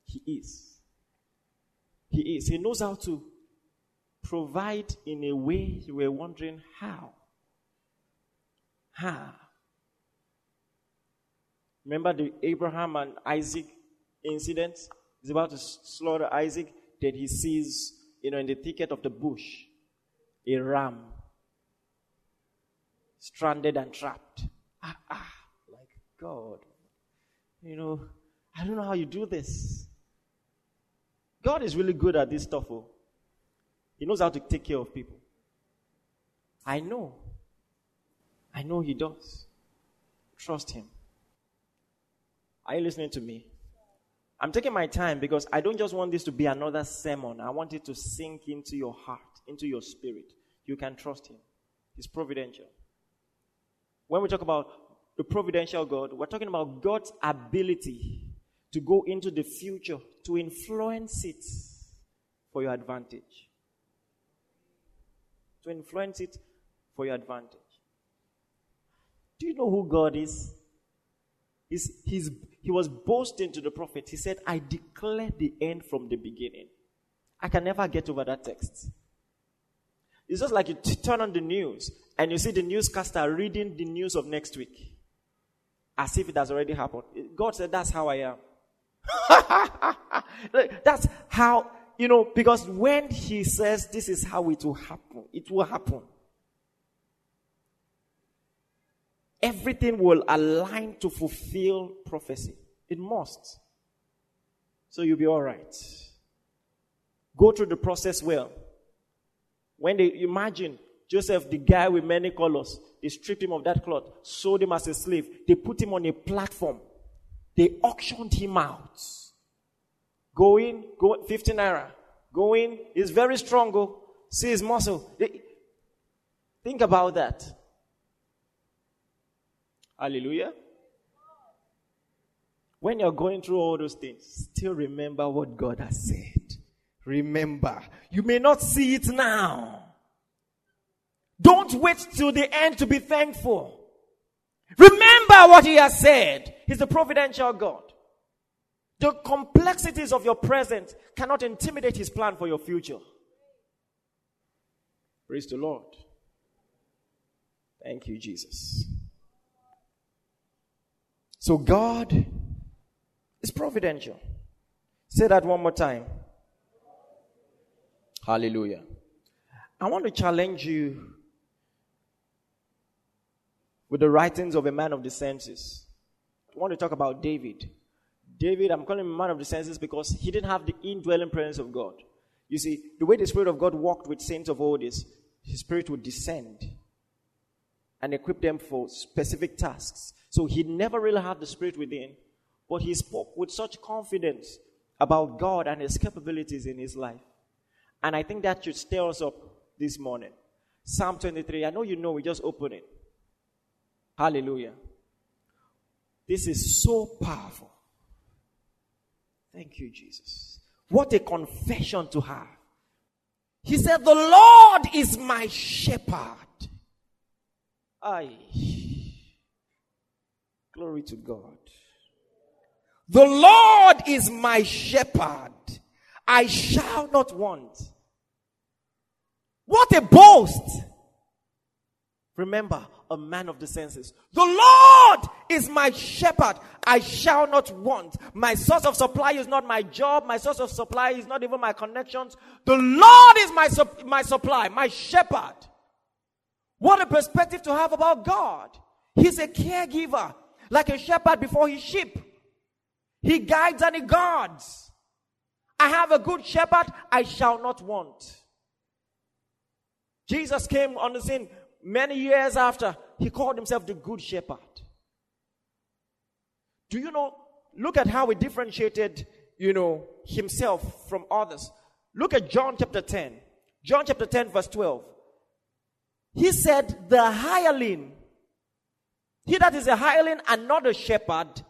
He is. He is. He knows how to provide in a way you were wondering how. How? Remember the Abraham and Isaac incident? He's about to slaughter Isaac. Then he sees, you know, in the thicket of the bush, a ram stranded and trapped. Ah, ah, like God. You know, I don't know how you do this. God is really good at this stuff. Oh. He knows how to take care of people. I know. I know He does. Trust Him. Are you listening to me? I'm taking my time because I don't just want this to be another sermon. I want it to sink into your heart, into your spirit. You can trust Him. He's providential. When we talk about the providential God, we're talking about God's ability to go into the future, to influence it for your advantage. To influence it for your advantage. Do you know who God is? He's, he's, he was boasting to the prophet. He said, I declare the end from the beginning. I can never get over that text. It's just like you t- turn on the news and you see the newscaster reading the news of next week as if it has already happened. God said, That's how I am. <laughs> That's how, you know, because when He says this is how it will happen, it will happen. Everything will align to fulfill prophecy. It must. So you'll be all right. Go through the process well. When they imagine Joseph, the guy with many colors, they stripped him of that cloth, sold him as a slave, they put him on a platform, they auctioned him out. Go in, go 15 naira. Go in, he's very strong. Go see his muscle. They, think about that. Hallelujah. When you're going through all those things, still remember what God has said. Remember. You may not see it now. Don't wait till the end to be thankful. Remember what He has said. He's a providential God. The complexities of your present cannot intimidate His plan for your future. Praise the Lord. Thank you, Jesus. So, God is providential. Say that one more time. Hallelujah. I want to challenge you with the writings of a man of the senses. I want to talk about David. David, I'm calling him a man of the senses because he didn't have the indwelling presence of God. You see, the way the Spirit of God walked with saints of old is his Spirit would descend and equip them for specific tasks. So he never really had the Spirit within, but he spoke with such confidence about God and his capabilities in his life. And I think that should stir us up this morning. Psalm 23. I know you know, we just open it. Hallelujah. This is so powerful. Thank you, Jesus. What a confession to have. He said, The Lord is my shepherd. Aye. Glory to God. The Lord is my shepherd. I shall not want. What a boast! Remember, a man of the senses. The Lord is my shepherd. I shall not want. My source of supply is not my job. My source of supply is not even my connections. The Lord is my, my supply, my shepherd. What a perspective to have about God. He's a caregiver, like a shepherd before his sheep. He guides and he guards. I have a good shepherd, I shall not want. Jesus came on the scene many years after, he called himself the Good Shepherd. Do you know? Look at how he differentiated, you know, himself from others. Look at John chapter 10. John chapter 10, verse 12. He said, The hireling, he that is a hireling and not a shepherd,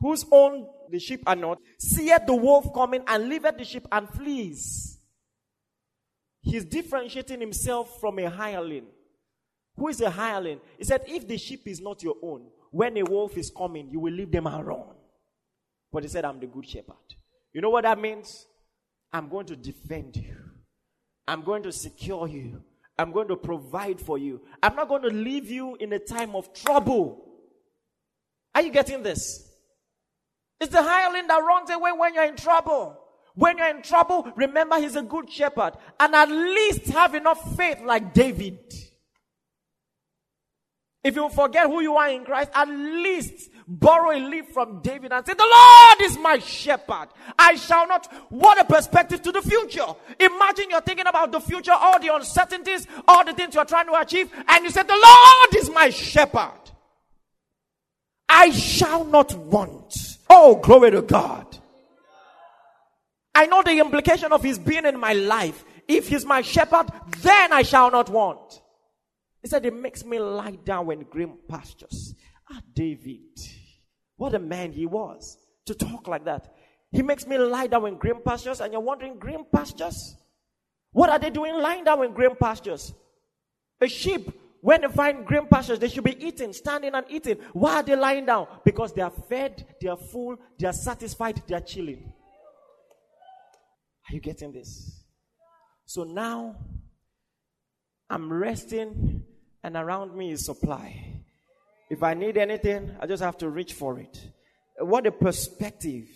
whose own the sheep are not, seeth the wolf coming and leaveth the sheep and flees. He's differentiating himself from a hireling. Who is a hireling? He said, If the sheep is not your own, when a wolf is coming, you will leave them alone. But he said, I'm the good shepherd. You know what that means? I'm going to defend you. I'm going to secure you. I'm going to provide for you. I'm not going to leave you in a time of trouble. Are you getting this? It's the hireling that runs away when you're in trouble. When you're in trouble, remember he's a good shepherd. And at least have enough faith like David. If you forget who you are in Christ, at least borrow a leaf from David and say, The Lord is my shepherd. I shall not. What a perspective to the future. Imagine you're thinking about the future, all the uncertainties, all the things you're trying to achieve, and you said, The Lord is my shepherd. I shall not want. Oh, glory to God. I know the implication of his being in my life. If he's my shepherd, then I shall not want. He said, It makes me lie down in green pastures. Ah, David. What a man he was to talk like that. He makes me lie down in green pastures, and you're wondering, green pastures? What are they doing lying down in green pastures? A sheep, when they find green pastures, they should be eating, standing and eating. Why are they lying down? Because they are fed, they are full, they are satisfied, they are chilling. Are you getting this? So now I'm resting and around me is supply. If I need anything, I just have to reach for it. What a perspective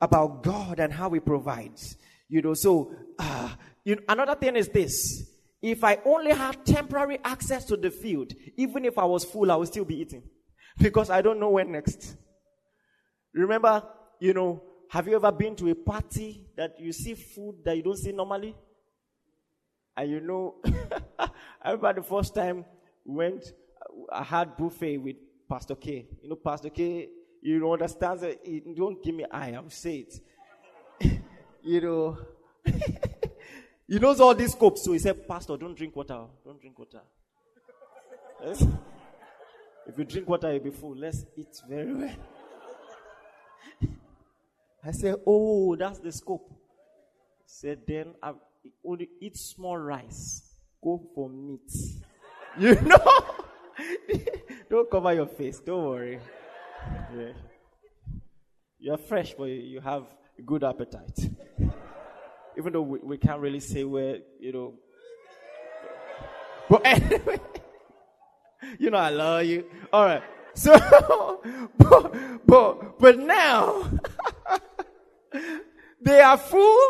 about God and how He provides. You know, so uh, you know, another thing is this: if I only had temporary access to the field, even if I was full, I would still be eating. <laughs> because I don't know when next. Remember, you know, have you ever been to a party that you see food that you don't see normally? And you know, I remember the first time went, uh, I had buffet with Pastor K. You know, Pastor K, you know, understands that he don't give me eye, I'm saying it. <laughs> you know, <laughs> he knows all these scopes. So he said, Pastor, don't drink water. Oh. Don't drink water. Yes? <laughs> If you drink water, you'll be full. Let's eat very well. I said, Oh, that's the scope. He said, Then I only eat small rice. Go for meat. You know? <laughs> Don't cover your face. Don't worry. Yeah. You're fresh, but you have good appetite. Even though we, we can't really say where, you know. But anyway, <laughs> you know I love you. All right. So, <laughs> but, but, but now, they are full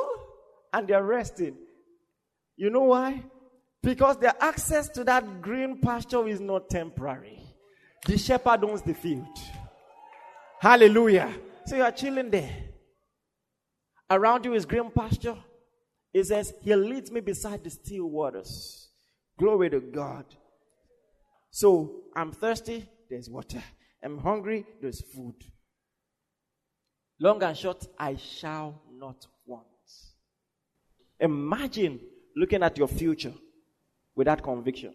and they're resting. You know why? Because their access to that green pasture is not temporary. The shepherd owns the field. Hallelujah. So you are chilling there. Around you is green pasture. It says, He leads me beside the still waters. Glory to God. So I'm thirsty, there's water. I'm hungry, there's food. Long and short, I shall not want. Imagine looking at your future with that conviction.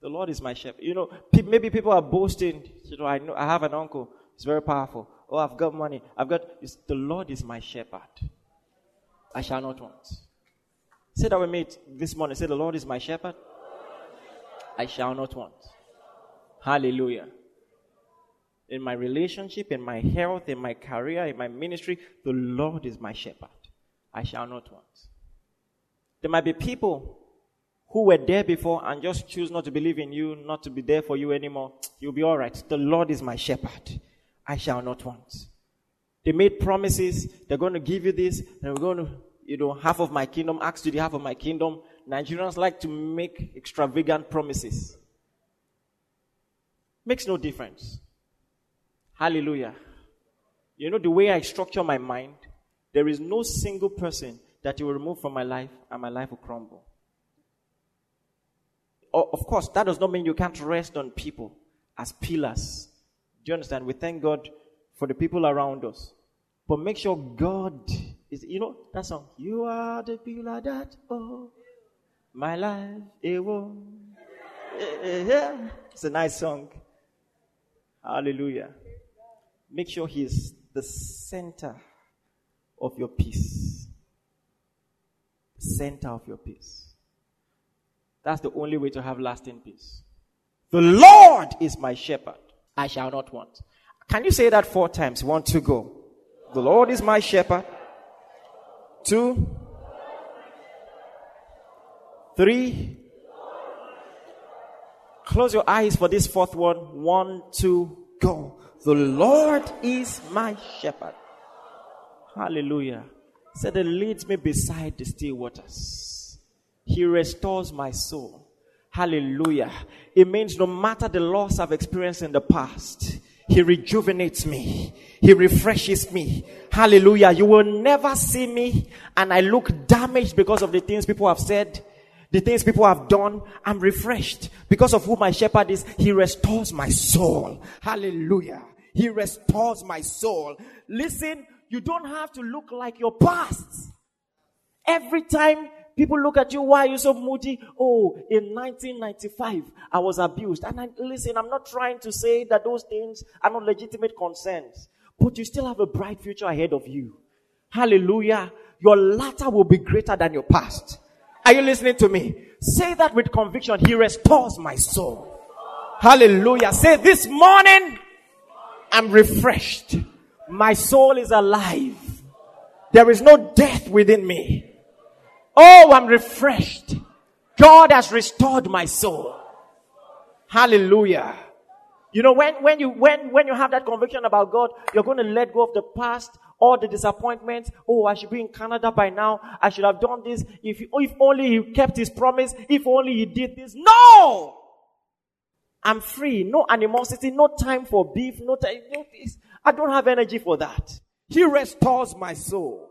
The Lord is my shepherd. You know, maybe people are boasting. You know, I know I have an uncle. He's very powerful. Oh, I've got money. I've got. the Lord is my shepherd. I shall not want. Say that we meet this morning. Say, the Lord is my shepherd. I shall not want. Hallelujah. In my relationship, in my health, in my career, in my ministry, the Lord is my shepherd. I shall not want. There might be people who were there before and just choose not to believe in you, not to be there for you anymore. You'll be all right. The Lord is my shepherd. I shall not want. They made promises. They're going to give you this. And we're going to, you know, half of my kingdom, ask to the half of my kingdom. Nigerians like to make extravagant promises. Makes no difference. Hallelujah. You know, the way I structure my mind, there is no single person that you will remove from my life and my life will crumble. Of course, that does not mean you can't rest on people as pillars. Do you understand? We thank God for the people around us. But make sure God is, you know, that song, You are the pillar that, oh, my life, eh, it will. Eh, eh, it's a nice song. Hallelujah. Make sure He is the center of your peace. Center of your peace. That's the only way to have lasting peace. The Lord is my shepherd. I shall not want. Can you say that four times? One, two, go. The Lord is my shepherd. Two. Three. Close your eyes for this fourth one. One, two, go. The Lord is my shepherd. Hallelujah. Said, He leads me beside the still waters. He restores my soul. Hallelujah. It means no matter the loss I've experienced in the past, He rejuvenates me. He refreshes me. Hallelujah. You will never see me and I look damaged because of the things people have said, the things people have done. I'm refreshed because of who my shepherd is. He restores my soul. Hallelujah. He restores my soul. Listen, you don't have to look like your past. Every time People look at you, why are you so moody? Oh, in 1995, I was abused. And I, listen, I'm not trying to say that those things are not legitimate concerns, but you still have a bright future ahead of you. Hallelujah. Your latter will be greater than your past. Are you listening to me? Say that with conviction. He restores my soul. Hallelujah. Say this morning, I'm refreshed. My soul is alive. There is no death within me. Oh, I'm refreshed. God has restored my soul. Hallelujah. You know, when, when you, when, when you have that conviction about God, you're going to let go of the past, all the disappointments. Oh, I should be in Canada by now. I should have done this. If, if only he kept his promise. If only he did this. No! I'm free. No animosity, no time for beef, no time. No, I don't have energy for that. He restores my soul.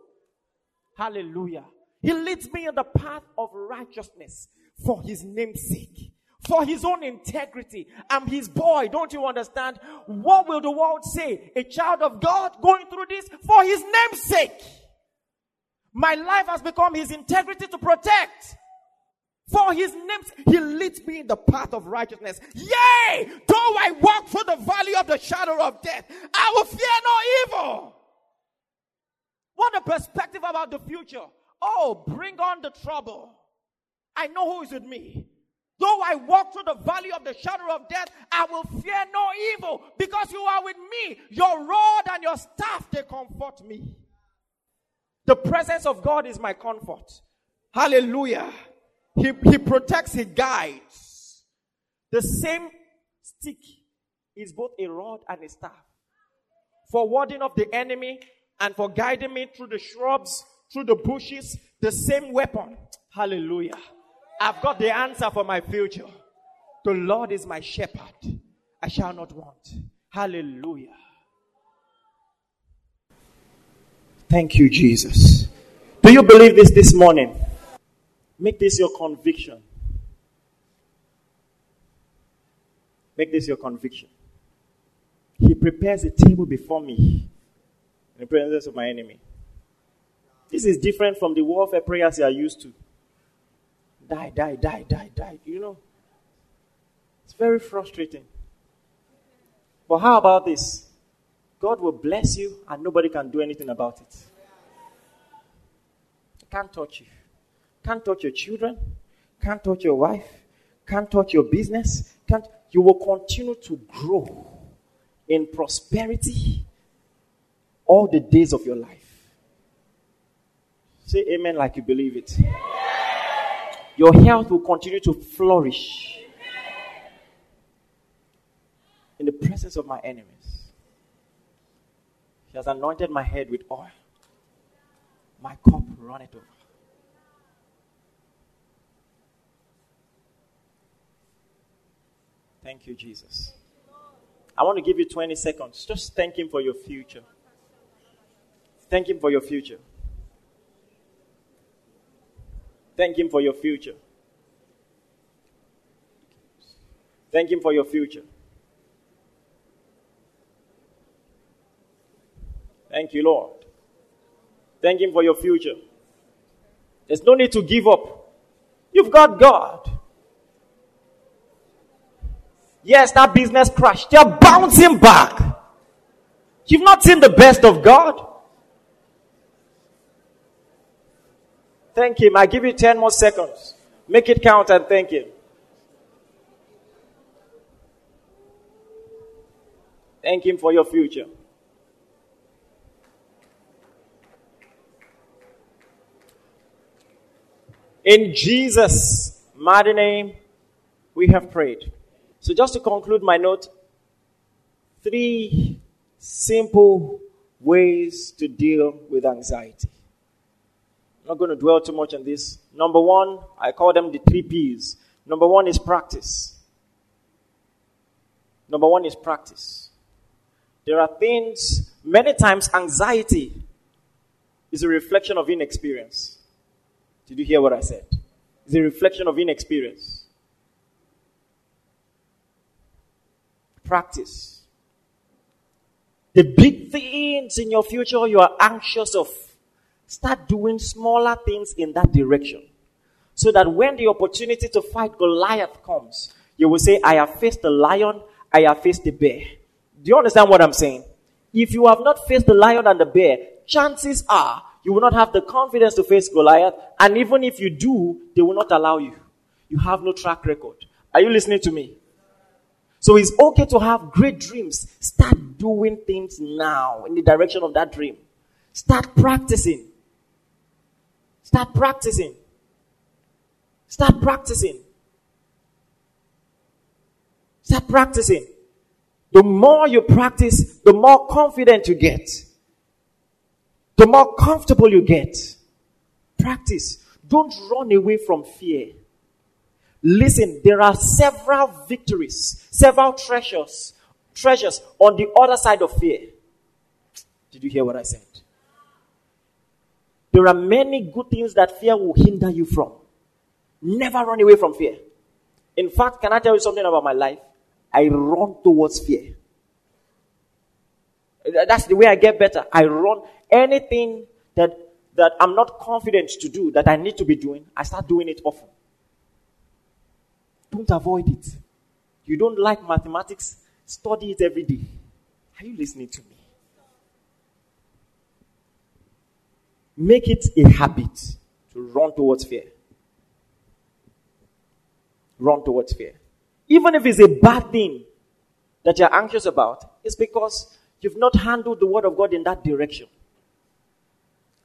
Hallelujah. He leads me in the path of righteousness for his name's sake. For his own integrity. I'm his boy. Don't you understand? What will the world say? A child of God going through this for his name's sake. My life has become his integrity to protect. For his name's, he leads me in the path of righteousness. Yea, though I walk through the valley of the shadow of death, I will fear no evil. What a perspective about the future. Oh, bring on the trouble. I know who is with me. Though I walk through the valley of the shadow of death, I will fear no evil because you are with me. Your rod and your staff, they comfort me. The presence of God is my comfort. Hallelujah. He, he protects, he guides. The same stick is both a rod and a staff. For warding off the enemy and for guiding me through the shrubs, through the bushes, the same weapon. Hallelujah. I've got the answer for my future. The Lord is my shepherd. I shall not want. Hallelujah. Thank you, Jesus. Do you believe this this morning? Make this your conviction. Make this your conviction. He prepares a table before me in the presence of my enemy. This is different from the warfare prayers you are used to. Die, die, die, die, die. You know, it's very frustrating. But how about this? God will bless you and nobody can do anything about it. Can't touch you. Can't touch your children. Can't touch your wife. Can't touch your business. Can't. You will continue to grow in prosperity all the days of your life. Say amen like you believe it. Your health will continue to flourish in the presence of my enemies. He has anointed my head with oil. My cup runneth over. Thank you, Jesus. I want to give you 20 seconds. Just thank Him for your future. Thank Him for your future. Thank Him for your future. Thank Him for your future. Thank you, Lord. Thank Him for your future. There's no need to give up. You've got God. Yes, that business crashed. They're bouncing back. You've not seen the best of God. Thank Him. I give you 10 more seconds. Make it count and thank Him. Thank Him for your future. In Jesus' mighty name, we have prayed. So, just to conclude my note, three simple ways to deal with anxiety. Not going to dwell too much on this. Number one, I call them the three P's. Number one is practice. Number one is practice. There are things, many times, anxiety is a reflection of inexperience. Did you hear what I said? It's a reflection of inexperience. practice. The big things in your future you are anxious of, start doing smaller things in that direction. So that when the opportunity to fight Goliath comes, you will say, I have faced the lion, I have faced the bear. Do you understand what I'm saying? If you have not faced the lion and the bear, chances are you will not have the confidence to face Goliath. And even if you do, they will not allow you. You have no track record. Are you listening to me? So it's okay to have great dreams. Start doing things now in the direction of that dream. Start practicing. Start practicing. Start practicing. Start practicing. The more you practice, the more confident you get. The more comfortable you get. Practice. Don't run away from fear. Listen, there are several victories, several treasures, treasures on the other side of fear. Did you hear what I said? There are many good things that fear will hinder you from. Never run away from fear. In fact, can I tell you something about my life? I run towards fear. That's the way I get better. I run anything that, that I'm not confident to do, that I need to be doing, I start doing it often. Don't avoid it. You don't like mathematics, study it every day. Are you listening to me? Make it a habit to run towards fear. Run towards fear. Even if it's a bad thing that you're anxious about, it's because you've not handled the Word of God in that direction.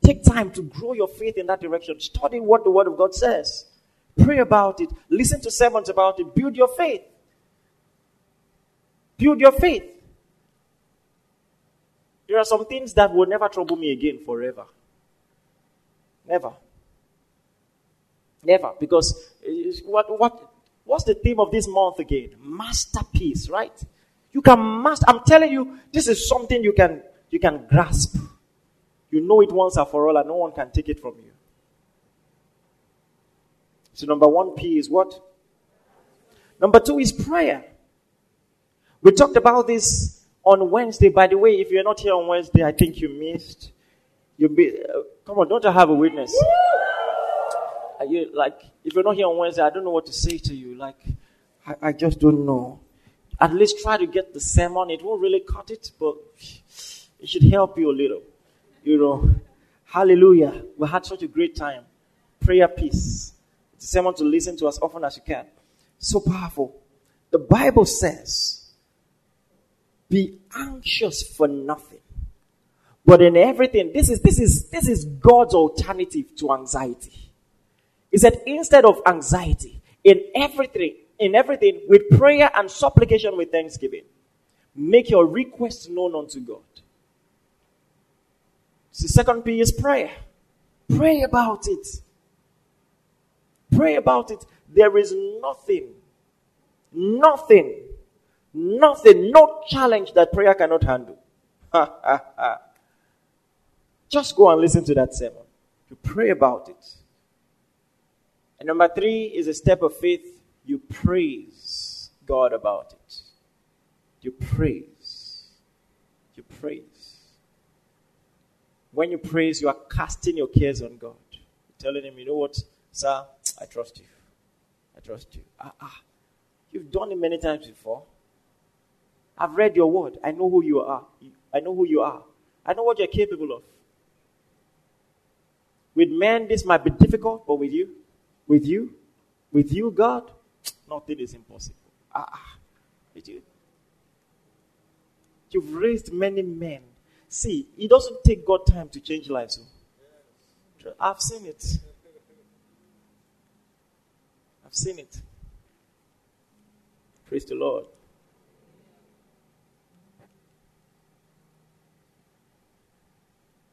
Take time to grow your faith in that direction. Study what the Word of God says. Pray about it. Listen to sermons about it. Build your faith. Build your faith. There are some things that will never trouble me again forever. Never. Never. Because eh, eh, what, what, what's the theme of this month again? Masterpiece, right? You can master. I'm telling you, this is something you can, you can grasp. You know it once and for all, and no one can take it from you. So, number one P is what? Number two is prayer. We talked about this on Wednesday. By the way, if you're not here on Wednesday, I think you missed. You be, uh, come on, don't I have a witness? Are you like, if you're not here on Wednesday, I don't know what to say to you. Like, I, I just don't know. At least try to get the sermon. It won't really cut it, but it should help you a little. You know, hallelujah. We had such a great time. Prayer, peace. It's a sermon to listen to as often as you can. So powerful. The Bible says, be anxious for nothing. But in everything, this is, this is, this is God's alternative to anxiety. He said, instead of anxiety, in everything, in everything, with prayer and supplication with thanksgiving, make your request known unto God. The second P is prayer. Pray about it. Pray about it. There is nothing, nothing, nothing, no challenge that prayer cannot handle. <laughs> Just go and listen to that sermon. You pray about it. And number three is a step of faith. You praise God about it. You praise. You praise. When you praise, you are casting your cares on God. You're telling Him, you know what, sir, I trust you. I trust you. Ah, ah. You've done it many times before. I've read your word. I know who you are. I know who you are. I know what you're capable of. With men, this might be difficult, but with you, with you, with you, God, nothing is impossible. Ah. With you. You've raised many men. See, it doesn't take God time to change lives. Oh. I've seen it. I've seen it. Praise the Lord.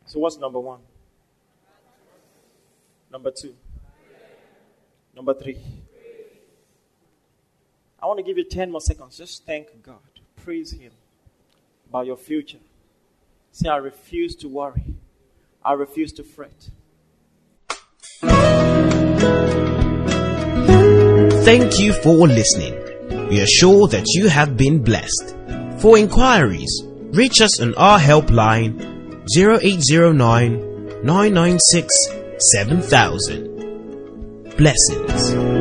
So, what's number one? Number two. Number three. I want to give you 10 more seconds. Just thank God. Praise Him about your future. Say, I refuse to worry. I refuse to fret. Thank you for listening. We are sure that you have been blessed. For inquiries, reach us on our helpline 0809 996 7000. Blessings.